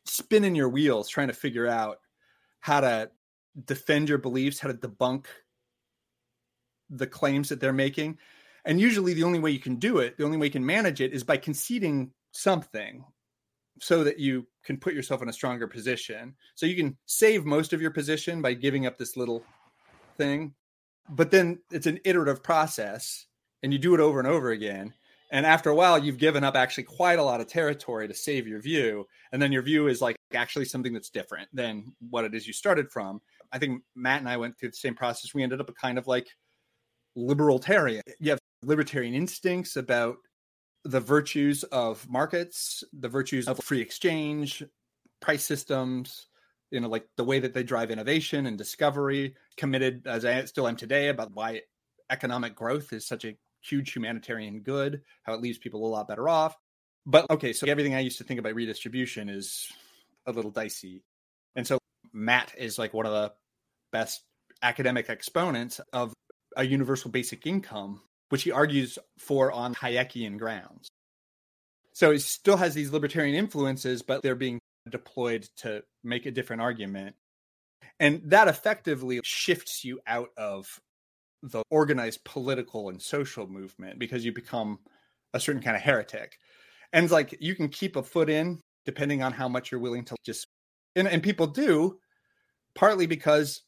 S3: spinning your wheels trying to figure out how to defend your beliefs, how to debunk the claims that they're making. And usually, the only way you can do it, the only way you can manage it is by conceding something so that you can put yourself in a stronger position. So you can save most of your position by giving up this little thing. But then it's an iterative process and you do it over and over again. And after a while, you've given up actually quite a lot of territory to save your view. And then your view is like actually something that's different than what it is you started from. I think Matt and I went through the same process. We ended up a kind of like libertarian. You have libertarian instincts about the virtues of markets, the virtues of free exchange, price systems, you know, like the way that they drive innovation and discovery, committed as I still am today about why economic growth is such a huge humanitarian good, how it leaves people a lot better off. But okay, so everything I used to think about redistribution is a little dicey. And so Matt is like one of the best academic exponents of a universal basic income, which he argues for on Hayekian grounds. So he still has these libertarian influences, but they're being deployed to make a different argument. And that effectively shifts you out of the organized political and social movement because you become a certain kind of heretic. And it's like you can keep a foot in depending on how much you're willing to just and, and people do partly because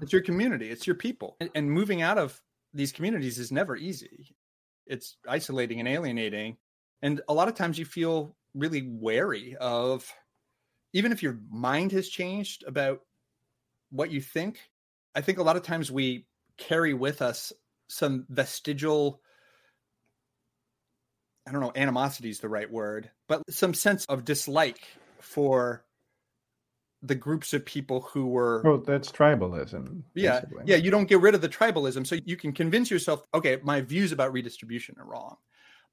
S3: it's your community, it's your people. And, and moving out of these communities is never easy. It's isolating and alienating. And a lot of times you feel really wary of even if your mind has changed about what you think. I think a lot of times we carry with us some vestigial I don't know, animosity is the right word, but some sense of dislike for the groups of people who were
S2: well that's tribalism
S3: yeah basically. yeah you don't get rid of the tribalism so you can convince yourself okay my views about redistribution are wrong.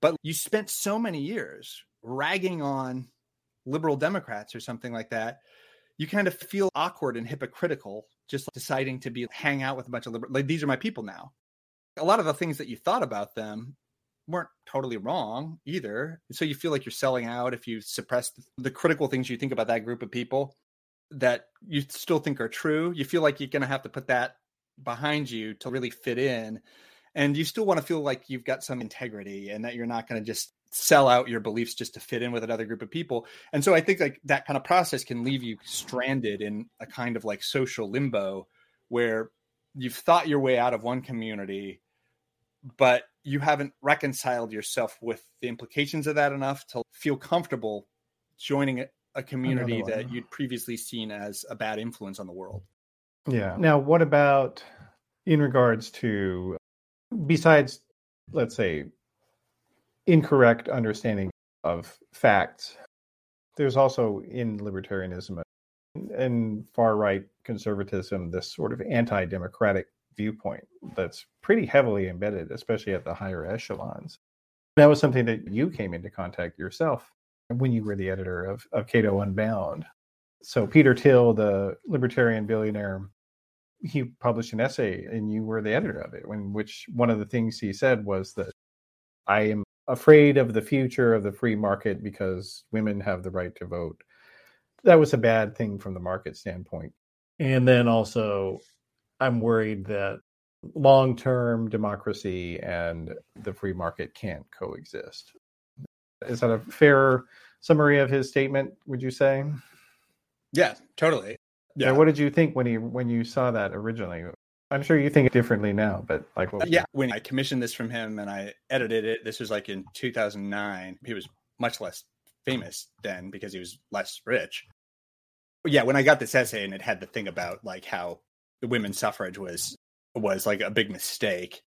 S3: But you spent so many years ragging on liberal democrats or something like that you kind of feel awkward and hypocritical just deciding to be hang out with a bunch of liberal like these are my people now. A lot of the things that you thought about them weren't totally wrong either so you feel like you're selling out if you suppress the critical things you think about that group of people that you still think are true. You feel like you're going to have to put that behind you to really fit in. And you still want to feel like you've got some integrity and that you're not going to just sell out your beliefs just to fit in with another group of people. And so I think like that kind of process can leave you stranded in a kind of like social limbo where you've thought your way out of one community, but you haven't reconciled yourself with the implications of that enough to feel comfortable joining a community that you'd previously seen as a bad influence on the world.
S2: Yeah. Now, what about in regards to, besides, let's say, incorrect understanding of facts, there's also in libertarianism and far right conservatism this sort of anti democratic viewpoint that's pretty heavily embedded, especially at the higher echelons. That was something that you came into contact yourself when you were the editor of, of Cato Unbound. So Peter Thiel, the libertarian billionaire, he published an essay and you were the editor of it, in which one of the things he said was that I am afraid of the future of the free market because women have the right to vote. That was a bad thing from the market standpoint. And then also, I'm worried that long term democracy and the free market can't coexist. Is that a fair summary of his statement? Would you say?
S3: Yeah, totally.
S2: Yeah. what did you think when he when you saw that originally? I'm sure you think differently now, but like,
S3: what uh, yeah, when I commissioned this from him and I edited it, this was like in 2009. He was much less famous then because he was less rich. Yeah, when I got this essay and it had the thing about like how the women's suffrage was was like a big mistake,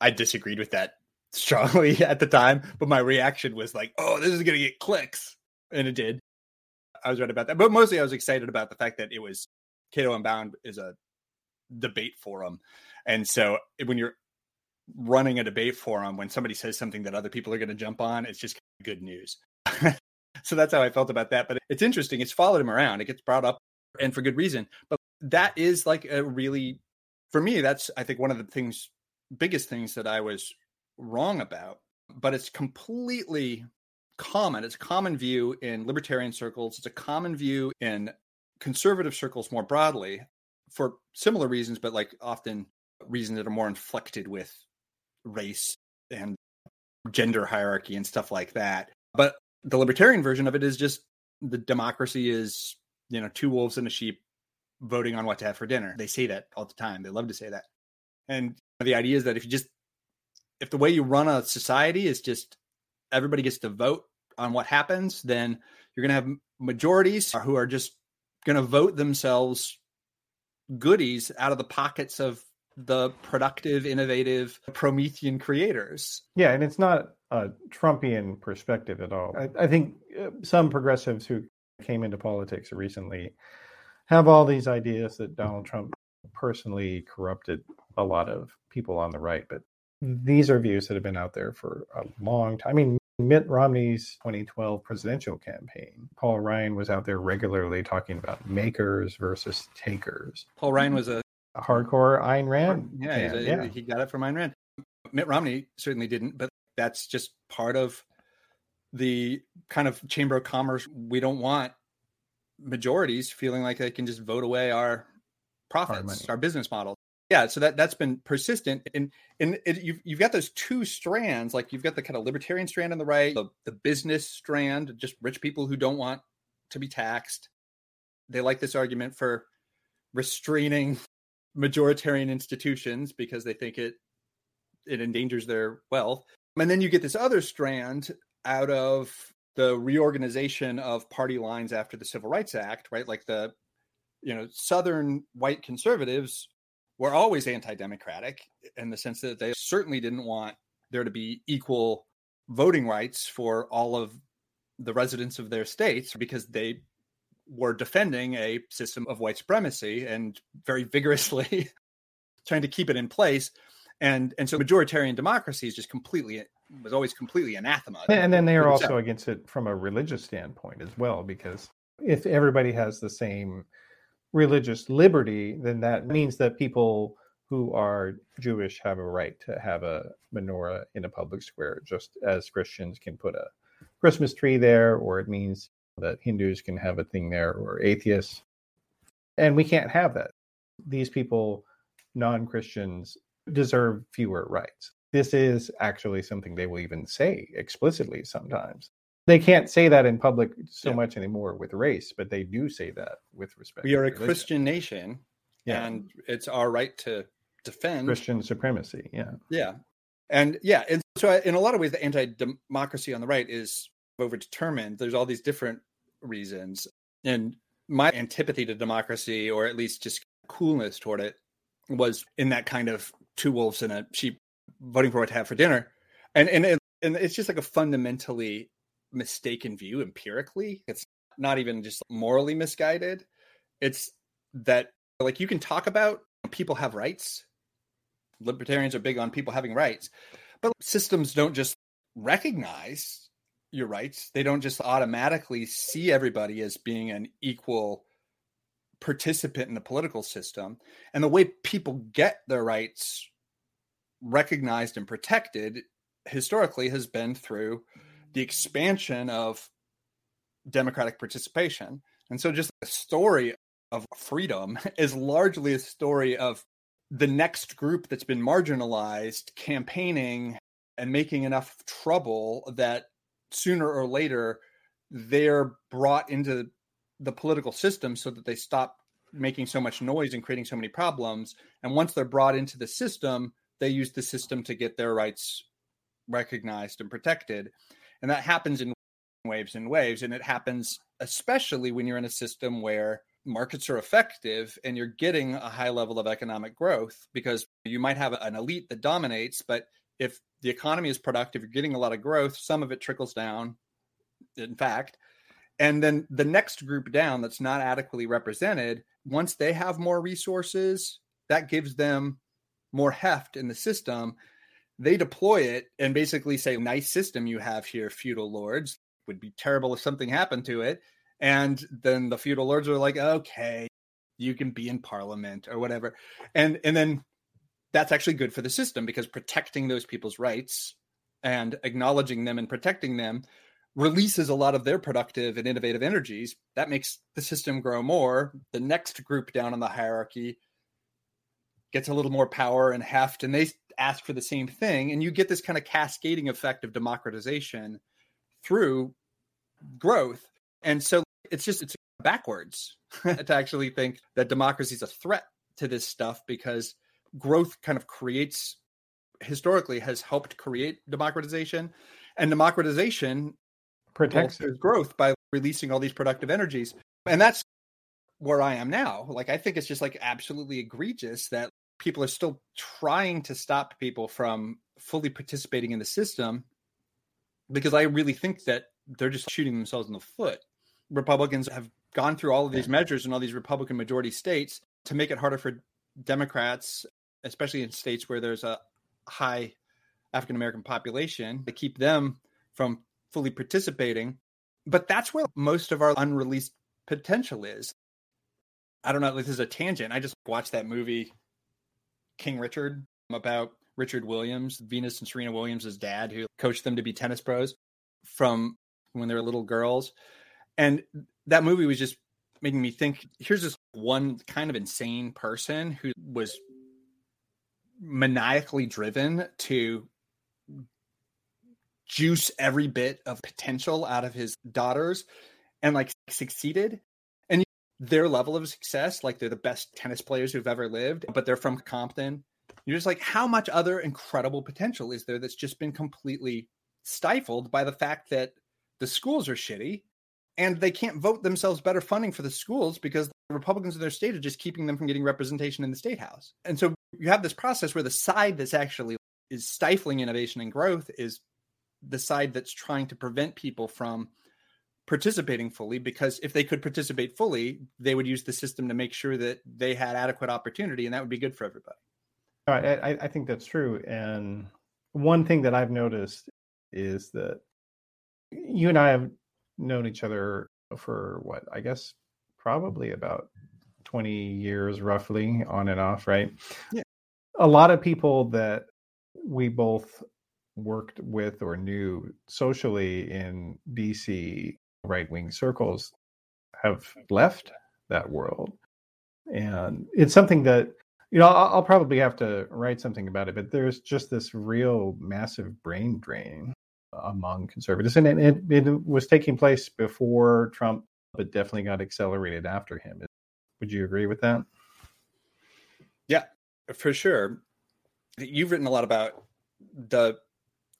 S3: I disagreed with that strongly at the time, but my reaction was like, "Oh, this is going to get clicks," and it did. I was right about that, but mostly I was excited about the fact that it was Cato Unbound is a debate forum, and so when you're running a debate forum, when somebody says something that other people are going to jump on, it's just good news. so that's how I felt about that. But it's interesting; it's followed him around. It gets brought up, and for good reason. But that is like a really, for me, that's I think one of the things, biggest things that I was wrong about, but it's completely common. It's a common view in libertarian circles. It's a common view in conservative circles more broadly for similar reasons, but like often reasons that are more inflected with race and gender hierarchy and stuff like that. But the libertarian version of it is just the democracy is, you know, two wolves and a sheep voting on what to have for dinner. They say that all the time. They love to say that. And the idea is that if you just if the way you run a society is just everybody gets to vote on what happens, then you're going to have majorities who are just going to vote themselves goodies out of the pockets of the productive, innovative Promethean creators.
S2: Yeah, and it's not a Trumpian perspective at all. I, I think uh, some progressives who came into politics recently have all these ideas that Donald Trump personally corrupted a lot of people on the right, but these are views that have been out there for a long time. I mean, Mitt Romney's 2012 presidential campaign, Paul Ryan was out there regularly talking about makers versus takers.
S3: Paul Ryan was a,
S2: a hardcore Ayn Rand.
S3: Yeah, a, yeah, he got it from Ayn Rand. Mitt Romney certainly didn't, but that's just part of the kind of chamber of commerce. We don't want majorities feeling like they can just vote away our profits, our, our business model yeah so that that's been persistent and and it, you've, you've got those two strands like you've got the kind of libertarian strand on the right the, the business strand just rich people who don't want to be taxed. They like this argument for restraining majoritarian institutions because they think it it endangers their wealth. And then you get this other strand out of the reorganization of party lines after the civil rights act right? Like the you know southern white conservatives were always anti-democratic in the sense that they certainly didn't want there to be equal voting rights for all of the residents of their states because they were defending a system of white supremacy and very vigorously trying to keep it in place. And and so majoritarian democracy is just completely was always completely anathema.
S2: And then they are also against it from a religious standpoint as well because if everybody has the same religious liberty, then that means that people who are Jewish have a right to have a menorah in a public square, just as Christians can put a Christmas tree there, or it means that Hindus can have a thing there, or atheists. And we can't have that. These people, non Christians, deserve fewer rights. This is actually something they will even say explicitly sometimes they can't say that in public so yeah. much anymore with race, but they do say that with respect.
S3: We are a Christian nation, yeah. and it's our right to defend
S2: Christian supremacy. Yeah,
S3: yeah, and yeah, and so in a lot of ways, the anti-democracy on the right is overdetermined. There's all these different reasons, and my antipathy to democracy, or at least just coolness toward it, was in that kind of two wolves and a sheep voting for what to have for dinner, and and it, and it's just like a fundamentally mistaken view empirically. It's not even just morally misguided. It's that like you can talk about people have rights. Libertarians are big on people having rights, but systems don't just recognize your rights. They don't just automatically see everybody as being an equal participant in the political system. And the way people get their rights recognized and protected historically has been through the expansion of democratic participation. And so just the story of freedom is largely a story of the next group that's been marginalized campaigning and making enough trouble that sooner or later they're brought into the political system so that they stop making so much noise and creating so many problems. And once they're brought into the system, they use the system to get their rights recognized and protected. And that happens in waves and waves. And it happens especially when you're in a system where markets are effective and you're getting a high level of economic growth because you might have an elite that dominates, but if the economy is productive, you're getting a lot of growth, some of it trickles down, in fact. And then the next group down that's not adequately represented, once they have more resources, that gives them more heft in the system they deploy it and basically say, nice system you have here, feudal lords. Would be terrible if something happened to it. And then the feudal lords are like, okay, you can be in parliament or whatever. And and then that's actually good for the system because protecting those people's rights and acknowledging them and protecting them releases a lot of their productive and innovative energies. That makes the system grow more. The next group down in the hierarchy gets a little more power and heft, and they ask for the same thing and you get this kind of cascading effect of democratization through growth. And so it's just it's backwards to actually think that democracy is a threat to this stuff because growth kind of creates historically has helped create democratization. And democratization
S2: protects
S3: growth by releasing all these productive energies. And that's where I am now. Like I think it's just like absolutely egregious that people are still trying to stop people from fully participating in the system because I really think that they're just shooting themselves in the foot. Republicans have gone through all of these measures in all these Republican majority states to make it harder for Democrats, especially in states where there's a high African American population, to keep them from fully participating. But that's where most of our unreleased potential is. I don't know, this is a tangent. I just watched that movie King Richard um, about Richard Williams, Venus and Serena Williams' dad, who coached them to be tennis pros from when they were little girls. And that movie was just making me think here's this one kind of insane person who was maniacally driven to juice every bit of potential out of his daughters and like succeeded their level of success like they're the best tennis players who've ever lived but they're from compton you're just like how much other incredible potential is there that's just been completely stifled by the fact that the schools are shitty and they can't vote themselves better funding for the schools because the Republicans in their state are just keeping them from getting representation in the state house. And so you have this process where the side that's actually is stifling innovation and growth is the side that's trying to prevent people from participating fully because if they could participate fully they would use the system to make sure that they had adequate opportunity and that would be good for everybody
S2: I, I think that's true and one thing that i've noticed is that you and i have known each other for what I guess probably about 20 years roughly on and off, right?
S3: Yeah.
S2: A lot of people that we both worked with or knew socially in DC right wing circles have left that world. And it's something that, you know, I'll, I'll, probably have to write something about it, but there's just this real massive brain drain among conservatives. And it, it, was taking place before Trump, but definitely got accelerated after him. Would you agree with that?
S3: Yeah, for sure. You've written a lot about the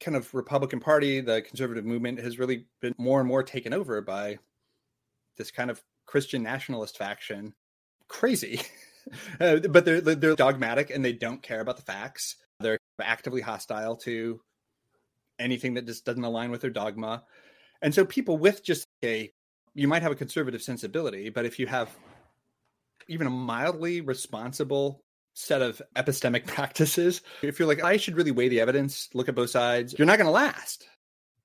S3: kind of Republican Party, the conservative movement has really been more and more taken over by this kind of Christian nationalist faction. Crazy. uh, but they're they're dogmatic and they don't care about the facts. They're actively hostile to anything that just doesn't align with their dogma. And so people with just a you might have a conservative sensibility, but if you have even a mildly responsible set of epistemic practices, if you're like, I should really weigh the evidence, look at both sides, you're not going to last.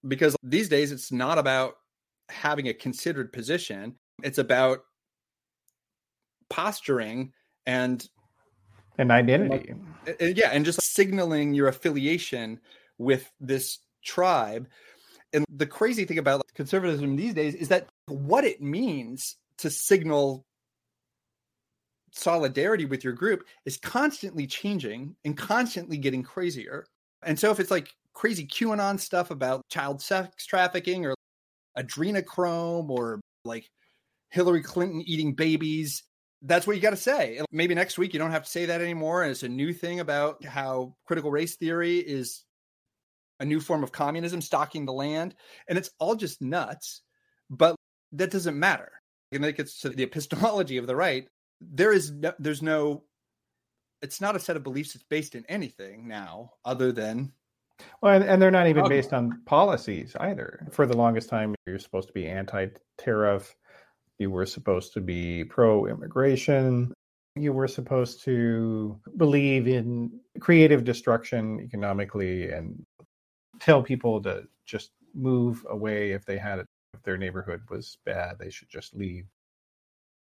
S3: Because these days, it's not about having a considered position, it's about posturing and
S2: an identity.
S3: Uh, uh, yeah, and just signaling your affiliation with this tribe. And the crazy thing about conservatism these days is that what it means to signal solidarity with your group is constantly changing and constantly getting crazier. And so if it's like crazy QAnon stuff about child sex trafficking or adrenochrome or like Hillary Clinton eating babies, that's what you got to say. Maybe next week you don't have to say that anymore. And it's a new thing about how critical race theory is a new form of communism, stocking the land, and it's all just nuts. But that doesn't matter. And that gets to the epistemology of the right. There is no, there's no. It's not a set of beliefs that's based in anything now, other than.
S2: Well, and, and they're not even based on policies either. For the longest time, you're supposed to be anti-tariff. You were supposed to be pro-immigration. You were supposed to believe in creative destruction economically and tell people to just move away if they had it if their neighborhood was bad they should just leave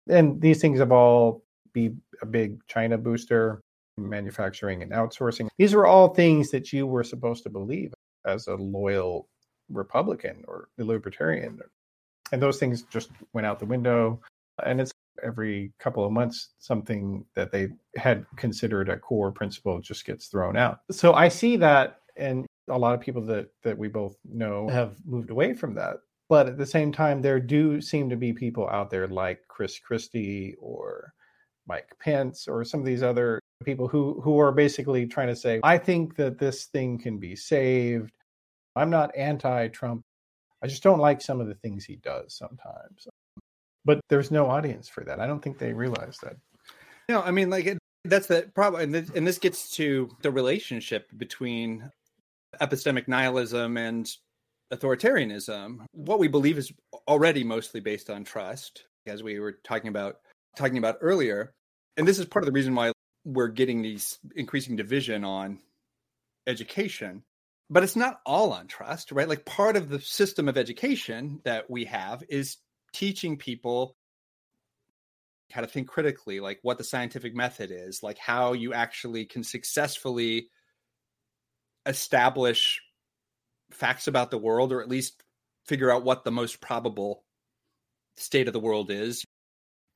S2: and these things have all be a big china booster manufacturing and outsourcing. These are all things that you were supposed to believe as a loyal republican or libertarian. And those things just went out the window. And it's every couple of months something that they had considered a core principle just gets thrown out. So i see that and a lot of people that that we both know have moved away from that but at the same time there do seem to be people out there like chris christie or mike pence or some of these other people who who are basically trying to say i think that this thing can be saved i'm not anti-trump i just don't like some of the things he does sometimes But there's no audience for that. I don't think they realize that.
S3: No, I mean, like it, that's the problem, and and this gets to the relationship between epistemic nihilism and authoritarianism. What we believe is already mostly based on trust, as we were talking about talking about earlier, and this is part of the reason why we're getting these increasing division on education. But it's not all on trust, right? Like part of the system of education that we have is teaching people how to think critically, like what the scientific method is, like how you actually can successfully establish facts about the world, or at least figure out what the most probable state of the world is.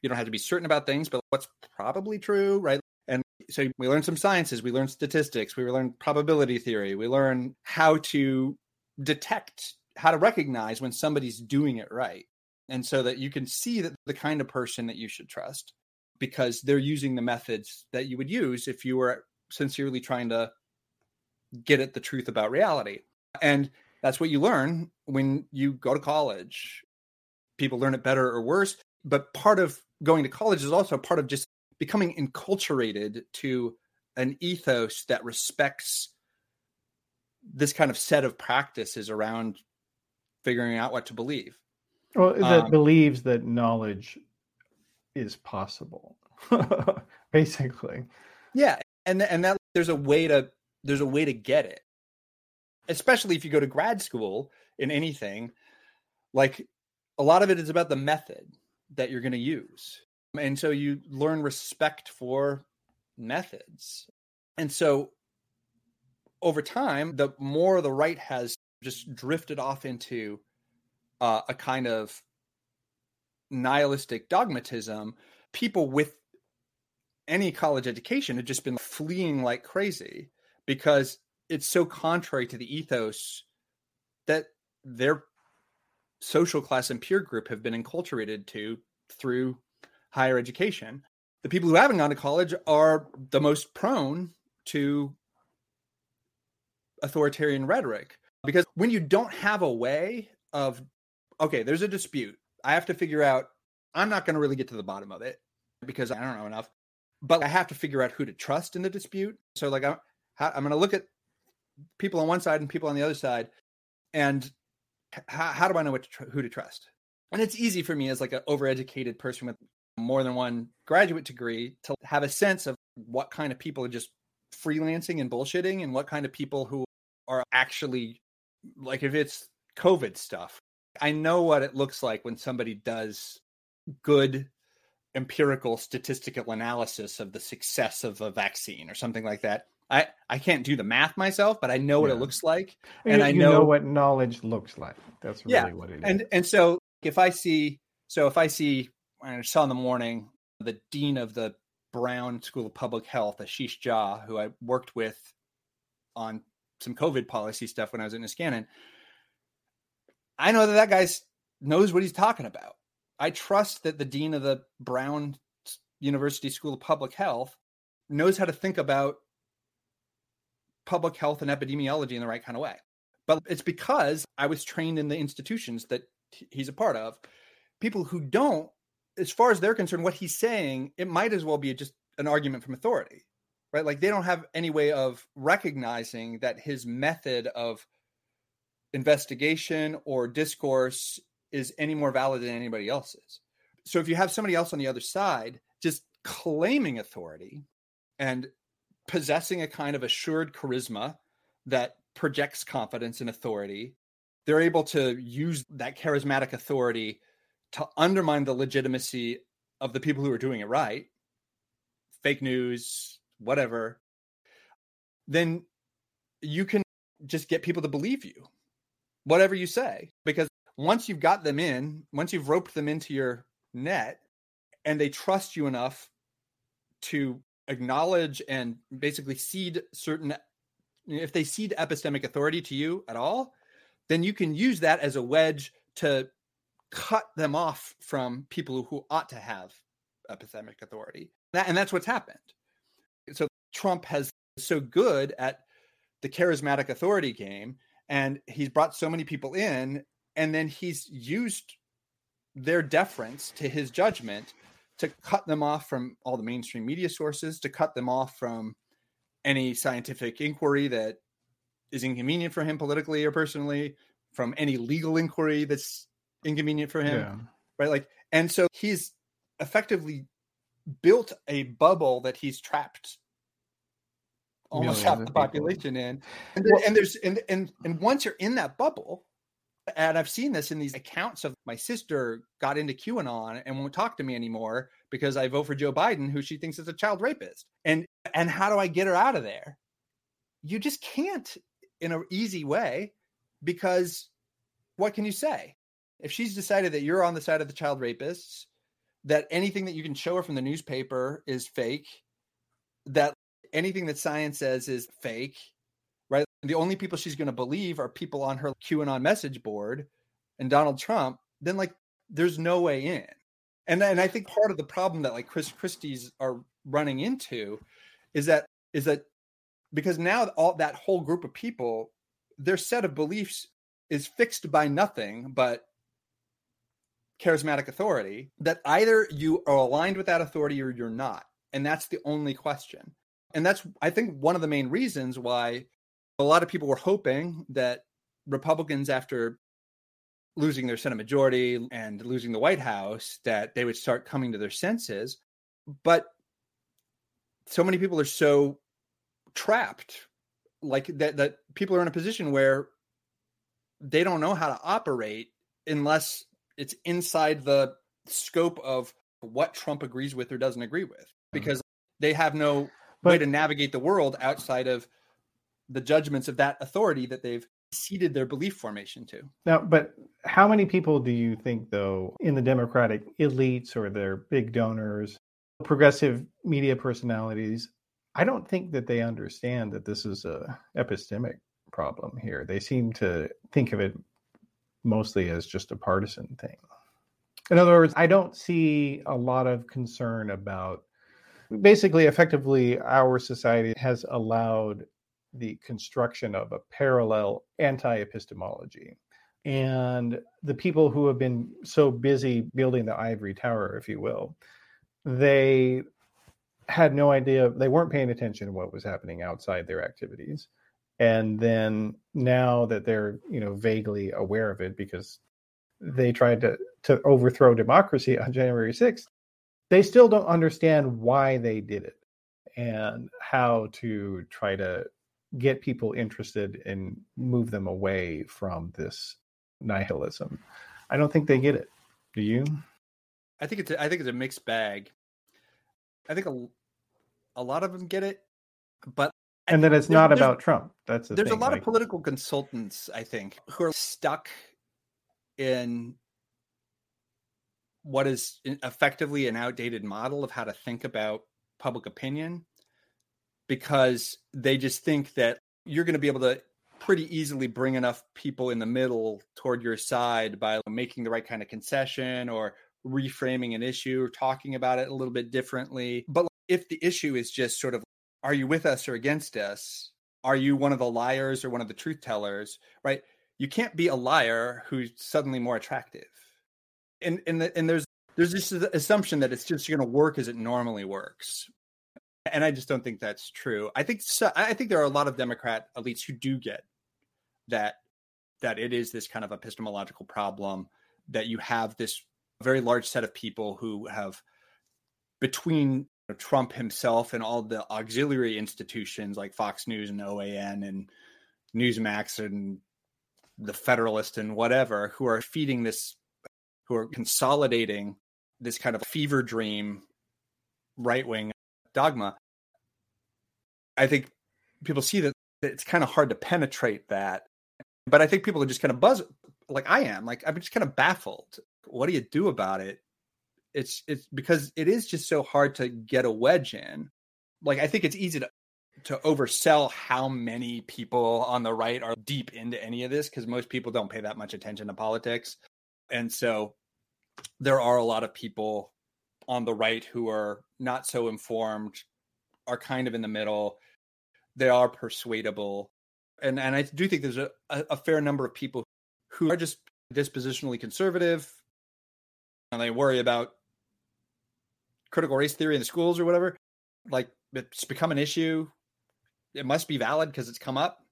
S3: You don't have to be certain about things, but what's probably true, right? And so we learn some sciences, we learn statistics, we learn probability theory, we learn how to detect, how to recognize when somebody's doing it right and so that you can see that the kind of person that you should trust because they're using the methods that you would use if you were sincerely trying to get at the truth about reality and that's what you learn when you go to college. People learn it better or worse but part of going to college is also part of just becoming enculturated to an ethos that respects this kind of set of practices around figuring out what to believe.
S2: Well, that um, believes that knowledge is possible, basically.
S3: Yeah, and and that there's a way to there's a way to get it, especially if you go to grad school in anything. Like a lot of it is about the method that you're going to use, and so you learn respect for methods, and so over time, the more the right has just drifted off into uh, a kind of nihilistic dogmatism, people with any college education had just been fleeing like crazy because it's so contrary to the ethos that their social class and peer group have been enculturated to through higher education. The people who haven't gone to college are the most prone to authoritarian rhetoric because when you don't have a way of okay, there's a dispute. I have to figure out, I'm not going to really get to the bottom of it because I don't know enough, but I have to figure out who to trust in the dispute. So, like, I'm, I'm going to look at people on one side and people on the other side. And how, how do I know to tr- who to trust? And it's easy for me as like an overeducated person with more than one graduate degree to have a sense of what kind of people are just freelancing and bullshitting and what kind of people who are actually like if it's COVID stuff, I know what it looks like when somebody does good empirical statistical analysis of the success of a vaccine or something like that. I, I can't do the math myself, but I know what it looks like,
S2: and, I know, know, what knowledge looks like. That's really
S3: yeah.
S2: what it is.
S3: And and so if I see, so if I see, I saw in the morning the dean of the Brown School of Public Health, Ashish Jha, who I worked with on some COVID policy stuff when I was in Niskanen, I know that that guy knows what he's talking about. I trust that the dean of the Brown University School of Public Health knows how to think about public health and epidemiology in the right kind of way. But it's because I was trained in the institutions that he's a part of. People who don't, as far as they're concerned, what he's saying, it might as well be just an argument from authority, right? Like they don't have any way of recognizing that his method of investigation or discourse is any more valid than anybody else's. So if you have somebody else on the other side just claiming authority and possessing a kind of assured charisma that projects confidence and authority, they're able to use that charismatic authority to undermine the legitimacy of the people who are doing it right, fake news, whatever, then you can just get people to believe you whatever you say because once you've got them in once you've roped them into your net and they trust you enough to acknowledge and basically cede certain if they cede epistemic authority to you at all then you can use that as a wedge to cut them off from people who ought to have epistemic authority. That, and that's what's happened. So trump has so good at the charismatic authority game and he's brought so many people in and then he's used their deference to his judgment to cut them off from all the mainstream media sources, to cut them off from any scientific inquiry that is inconvenient for him politically or personally, from any legal inquiry that's inconvenient for him. Yeah. Right. Like, and so he's effectively built a bubble that he's trapped almost half the population in. And, there, and there's and, and and once you're in that bubble, and I've seen this in these accounts of my sister got into QAnon and won't talk to me anymore because I vote for Joe Biden, who she thinks is a child rapist. And and how do I get her out of there? You just can't in an easy way because what can you say? If she's decided that you're on the side of the child rapists, that anything that you can show her from the newspaper is fake, that anything that science says is fake, right? The only people she's going to believe are people on her QAnon message board and Donald Trump, then like there's no way in. And and I think part of the problem that like Chris Christie's are running into is that is that because now all that whole group of people, their set of beliefs is fixed by nothing but charismatic authority that either you are aligned with that authority or you're not. And that's the only question. And that's, I think, one of the main reasons why a lot of people were hoping that Republicans, after losing their Senate majority and losing the White House, that they would start coming to their senses. But so many people are so trapped, like that, that people are in a position where they don't know how to operate unless it's inside the scope of what Trump agrees with or doesn't agree with, mm-hmm. because they have no but, way to navigate the world outside of the judgments of that authority that they've ceded their belief formation to.
S2: Now, but how many people do you think, though, in the Democratic elites or their big donors, progressive media personalities, I don't think that they understand that this is a epistemic problem here. They seem to think of it mostly as just a partisan thing. In other words, I don't see a lot of concern about basically effectively our society has allowed the construction of a parallel anti epistemology. And the people who have been so busy building the ivory tower, if you will, they had no idea, they weren't paying attention to what was happening outside their activities. And then now that they're, you know, vaguely aware of it because they tried to, to overthrow democracy on January 6th, they still don't understand why they did it and how to try to get people interested and move them away from this nihilism. I don't think they get it. Do you?
S3: I think it's a, I think it's a mixed bag. I think a, a lot of them get it, but
S2: and then it's not about Trump. That's the
S3: there's
S2: thing.
S3: a lot like, of political consultants, I think, who are stuck in what is effectively an outdated model of how to think about public opinion because they just think that you're going to be able to pretty easily bring enough people in the middle toward your side by making the right kind of concession or reframing an issue or talking about it a little bit differently. But if the issue is just sort of, are you with us or against us? Are you one of the liars or one of the truth tellers? Right? You can't be a liar who's suddenly more attractive. And and the, and there's there's this assumption that it's just going to work as it normally works and I just don't think that's true. I think so, I think there are a lot of Democrat elites who do get that that it is this kind of epistemological problem that you have this very large set of people who have between Trump himself and all the auxiliary institutions like Fox News and OAN and Newsmax and the Federalist and whatever who are feeding this who are consolidating this kind of fever dream right wing dogma, I think people see that it's kind of hard to penetrate that. But I think people are just kind of buzz like I am. Like I'm just kind of baffled. What do you do about it? It's it's because it is just so hard to get a wedge in. Like I think it's easy to to oversell how many people on the right are deep into any of this because most people don't pay that much attention to politics. And so there are a lot of people on the right who are not so informed, are kind of in the middle. They are persuadable. And and I do think there's a, a fair number of people who are just dispositionally conservative and they worry about critical race theory in the schools or whatever, like it's become an issue. It must be valid because it's come up.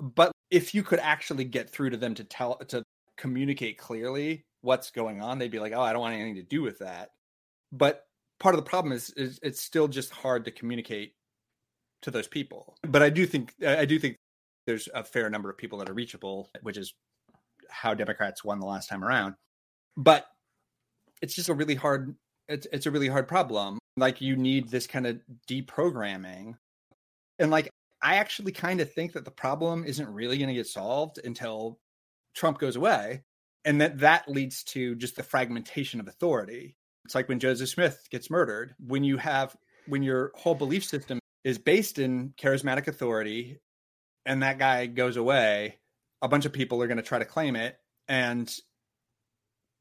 S3: But if you could actually get through to them to tell to communicate clearly what's going on, they'd be like, "Oh, I don't want anything to do with that." But part of the problem is, is it's still just hard to communicate to those people. But I do think I do think there's a fair number of people that are reachable, which is how Democrats won the last time around. But it's just a really hard it's it's a really hard problem. Like you need this kind of deprogramming. And like I actually kind of think that the problem isn't really going to get solved until Trump goes away and that that leads to just the fragmentation of authority. It's like when Joseph Smith gets murdered, when you have when your whole belief system is based in charismatic authority and that guy goes away, a bunch of people are going to try to claim it and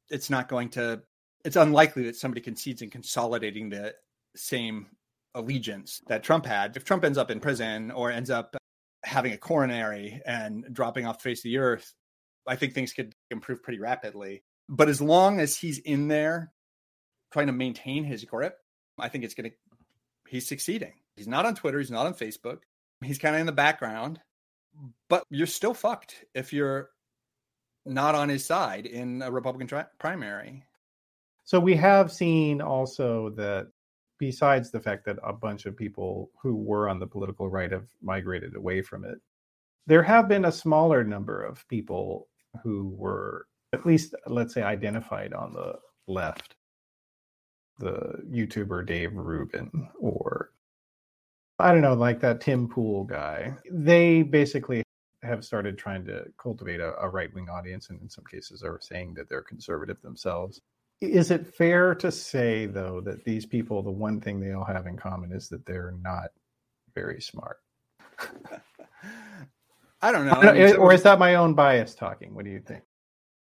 S3: it's not going to it's unlikely that somebody concedes in consolidating the same allegiance that Trump had. If Trump ends up in prison or ends up having a coronary and dropping off the face of the earth, I think things could improve pretty rapidly. But as long as he's in there trying to maintain his grip, I think it's going to, he's succeeding. He's not on Twitter, he's not on Facebook, he's kind of in the background, but you're still fucked if you're not on his side in a Republican tri- primary.
S2: So we have seen also that besides the fact that a bunch of people who were on the political right have migrated away from it, there have been a smaller number of people who were at least, let's say, identified on the left. The YouTuber Dave Rubin, or I don't know, like that Tim Pool guy. They basically have started trying to cultivate a, a right wing audience, and in some cases are saying that they're conservative themselves. Is it fair to say, though, that these people, the one thing they all have in common is that they're not very smart?
S3: I don't know.
S2: I mean, or is that my own bias talking? What do you think?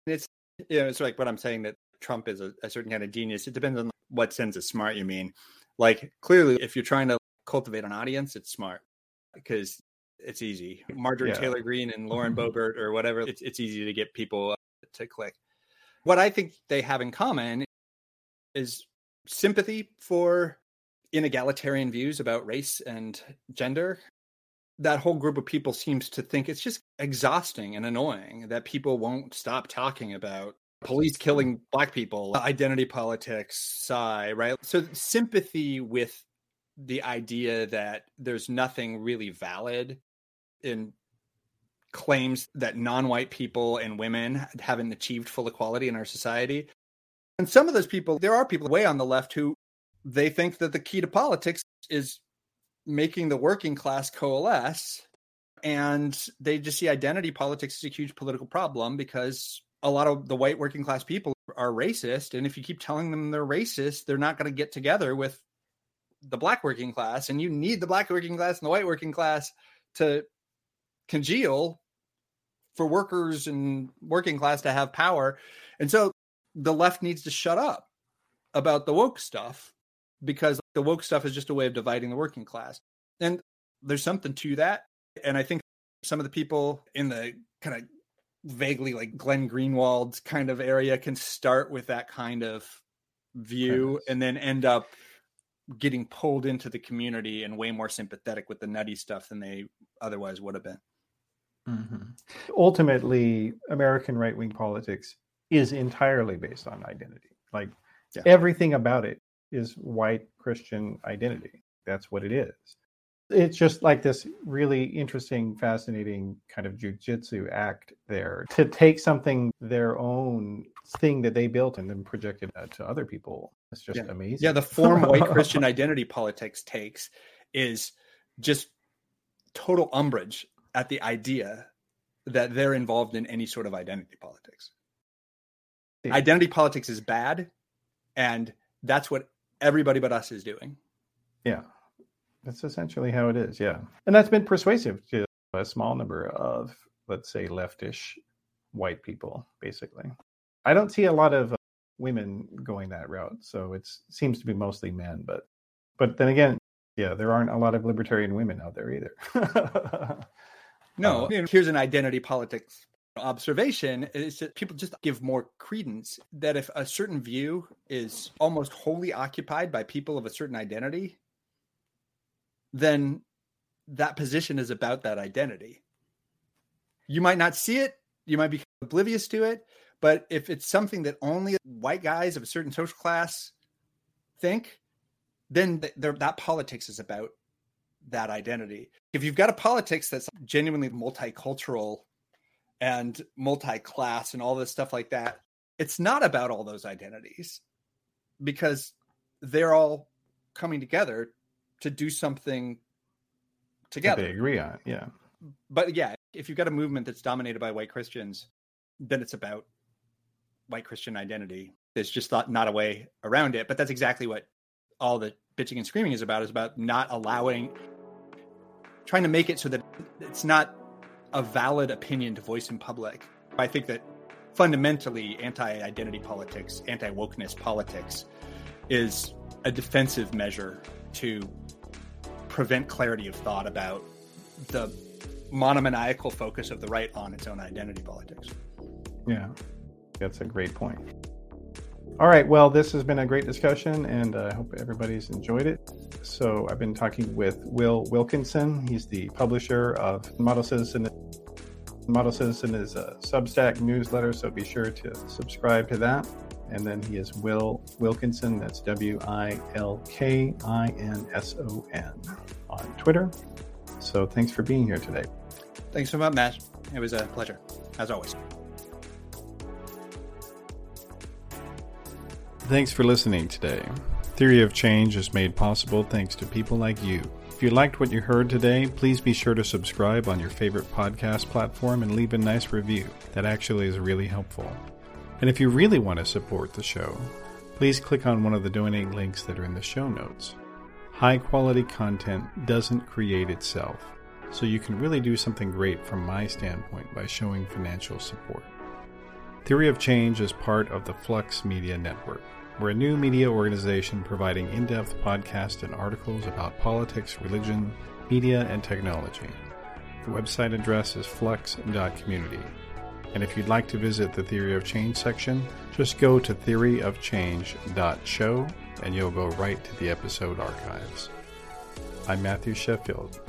S3: It's you know, it's like what I'm saying that Trump is a, a certain kind of genius. It depends on what sense of smart you mean. Like clearly, if you're trying to cultivate an audience, it's smart because it's easy. Marjorie yeah. Taylor Greene and Lauren Boebert or whatever, it's, it's easy to get people to click. What I think they have in common is sympathy for inegalitarian views about race and gender. That whole group of people seems to think it's just exhausting and annoying that people won't stop talking about police killing mm. black people, identity politics, psi, right? So sympathy with the idea that there's nothing really valid in claims that non-white people and women haven't achieved full equality in our society. And some of those people, there are people way on the left who they think that the key to politics is making the working class coalesce. And they just see identity politics as a huge political problem because a lot of the white working class people are racist. And if you keep telling them they're racist, they're not going to get together with the black working class. And you need the black working class and the white working class to congeal for workers and working class to have power. And so the left needs to shut up about the woke stuff because the woke stuff is just a way of dividing the working class. And there's something to that. And I think some of the people in the kind of vaguely like Glenn Greenwald kind of area can start with that kind of view and then end up getting pulled into the community and way more sympathetic with the nutty stuff than they otherwise would have been.
S2: Mm-hmm. Ultimately, American right wing politics is entirely based on identity. Like yeah. everything about it is white Christian identity. That's what it is. It's just like this really interesting, fascinating kind of jujitsu act there to take something their own thing that they built and then project it uh, to other people. It's just
S3: yeah.
S2: amazing.
S3: Yeah, the form white Christian identity politics takes is just total umbrage at the idea that they're involved in any sort of identity politics. Yeah. Identity politics is bad, and that's what everybody but us is doing.
S2: Yeah, that's essentially how it is. Yeah, and that's been persuasive to a small number of, let's say, leftish white people, basically. I don't see a lot of uh, women going that route, so it seems to be mostly men. But, but then again, yeah, there aren't a lot of libertarian women out there either.
S3: No, uh, here's an identity politics observation is that people just give more credence that if a certain view is almost wholly occupied by people of a certain identity, then that position is about that identity. You might not see it, you might be oblivious to it, but if it's something that only white guys of a certain social class think, then that politics is about that identity. If you've got a politics that's genuinely multicultural and multi-class and all this stuff like that, it's not about all those identities because they're all coming together to do something together.
S2: That they agree on, yeah.
S3: But yeah, if you've got a movement that's dominated by white Christians, then it's about white Christian identity. There's just not, not a way around it. But that's exactly what all the bitching and screaming is about is about not allowing trying to make it so that it's not a valid opinion to voice in public. I think that fundamentally anti-identity politics, anti-wokeness politics is a defensive measure to prevent clarity of thought about the monomaniacal focus of the right on its own identity politics.
S2: Yeah, that's a great point. All right, well, this has been a great discussion, and I hope everybody's enjoyed it. So, I've been talking with Will Wilkinson. He's the publisher of Model Citizen. Model Citizen is a Substack newsletter, so be sure to subscribe to that. And then he is Will Wilkinson, that's W I L K I N S O N on Twitter. So, thanks for being here today.
S3: Thanks so much, Matt. It was a pleasure, as always.
S2: Thanks for listening today. Theory of Change is made possible thanks to people like you. If you liked what you heard today, please be sure to subscribe on your favorite podcast platform and leave a nice review. That actually is really helpful. And if you really want to support the show, please click on one of the donate links that are in the show notes. High quality content doesn't create itself, so you can really do something great from my standpoint by showing financial support. Theory of Change is part of the Flux Media Network. We're a new media organization providing in depth podcasts and articles about politics, religion, media, and technology. The website address is flux.community. And if you'd like to visit the Theory of Change section, just go to theoryofchange.show and you'll go right to the episode archives. I'm Matthew Sheffield.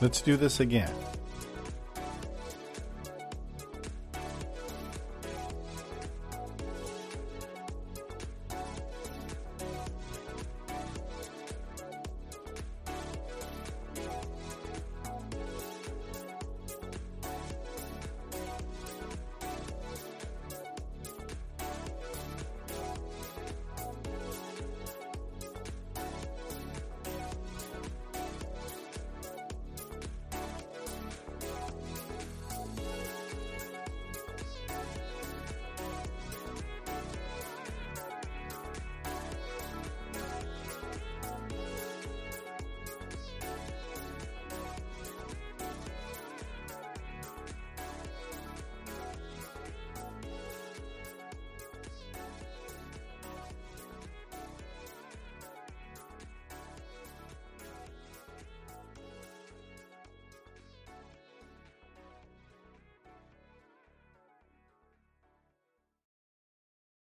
S2: Let's do this again.